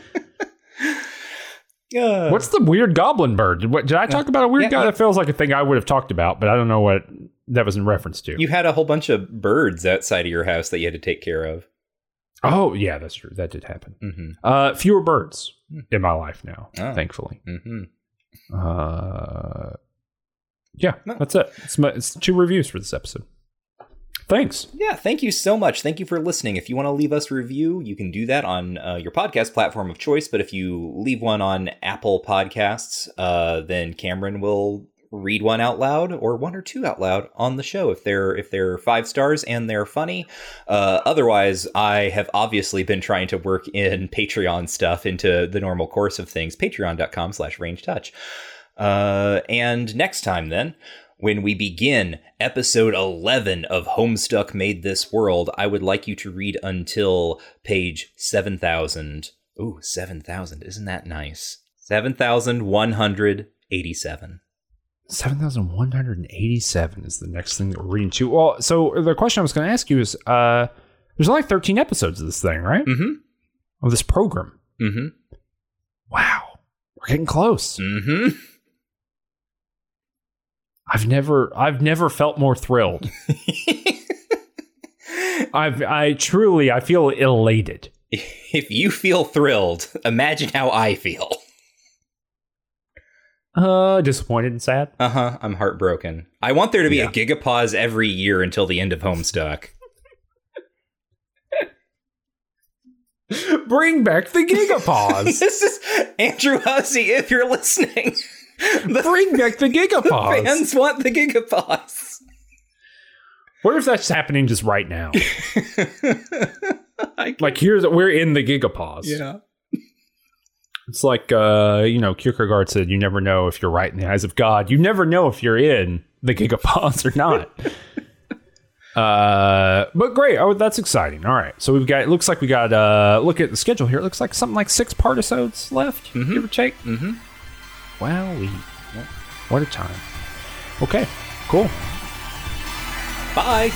Yeah. What's the weird goblin bird? Did, what, did I talk about a weird yeah, guy? That feels like a thing I would have talked about, but I don't know what that was in reference to? You had a whole bunch of birds outside of your house that you had to take care of. oh, yeah, that's true. That did happen. Mm-hmm. Uh, fewer birds in my life now, Oh. thankfully. Mm-hmm. Uh, yeah, No. that's it. It's, my, it's two reviews for this episode. Thanks. Yeah, thank you so much. Thank you for listening. If you want to leave us a review, you can do that on uh, your podcast platform of choice. But if you leave one on Apple Podcasts, uh, then Cameron will read one out loud or one or two out loud on the show if they're if they're five stars and they're funny. Uh, otherwise, I have obviously been trying to work in Patreon stuff into the normal course of things. Patreon.com slash range touch. Uh, and next time, then, when we begin episode 11 of Homestuck Made This World, I would like you to read until page 7000. Ooh, 7000. Isn't that nice? 7187. 7,187 is the next thing that we're reading to. Well, so the question I was going to ask you is uh, there's only 13 episodes of this thing, right? Mm Of this program. Mm Wow. We're getting close. hmm. I've never I've never felt more thrilled. I've I truly I feel elated. if you feel thrilled, imagine how I feel. Uh disappointed and sad. Uh huh. I'm heartbroken. I want there to be Yeah. a gigapause every year until the end of Homestuck. Bring back the gigapause. this is Andrew Hussie. If you're listening, the Bring back the gigapause. fans want the gigapause. What if that's happening just right now? Like here's we're in the gigapause. yeah. It's like uh, you know, Kierkegaard said, "You never know if you're right in the eyes of God. You never know if you're in the gigapause or not." uh, but great. Oh, that's exciting. All right, so we've got. It looks like we got. Uh, look at the schedule here. It looks like something like six partisodes left, give or take. Mm-hmm. Wow, we. What a time. Okay, cool. Bye.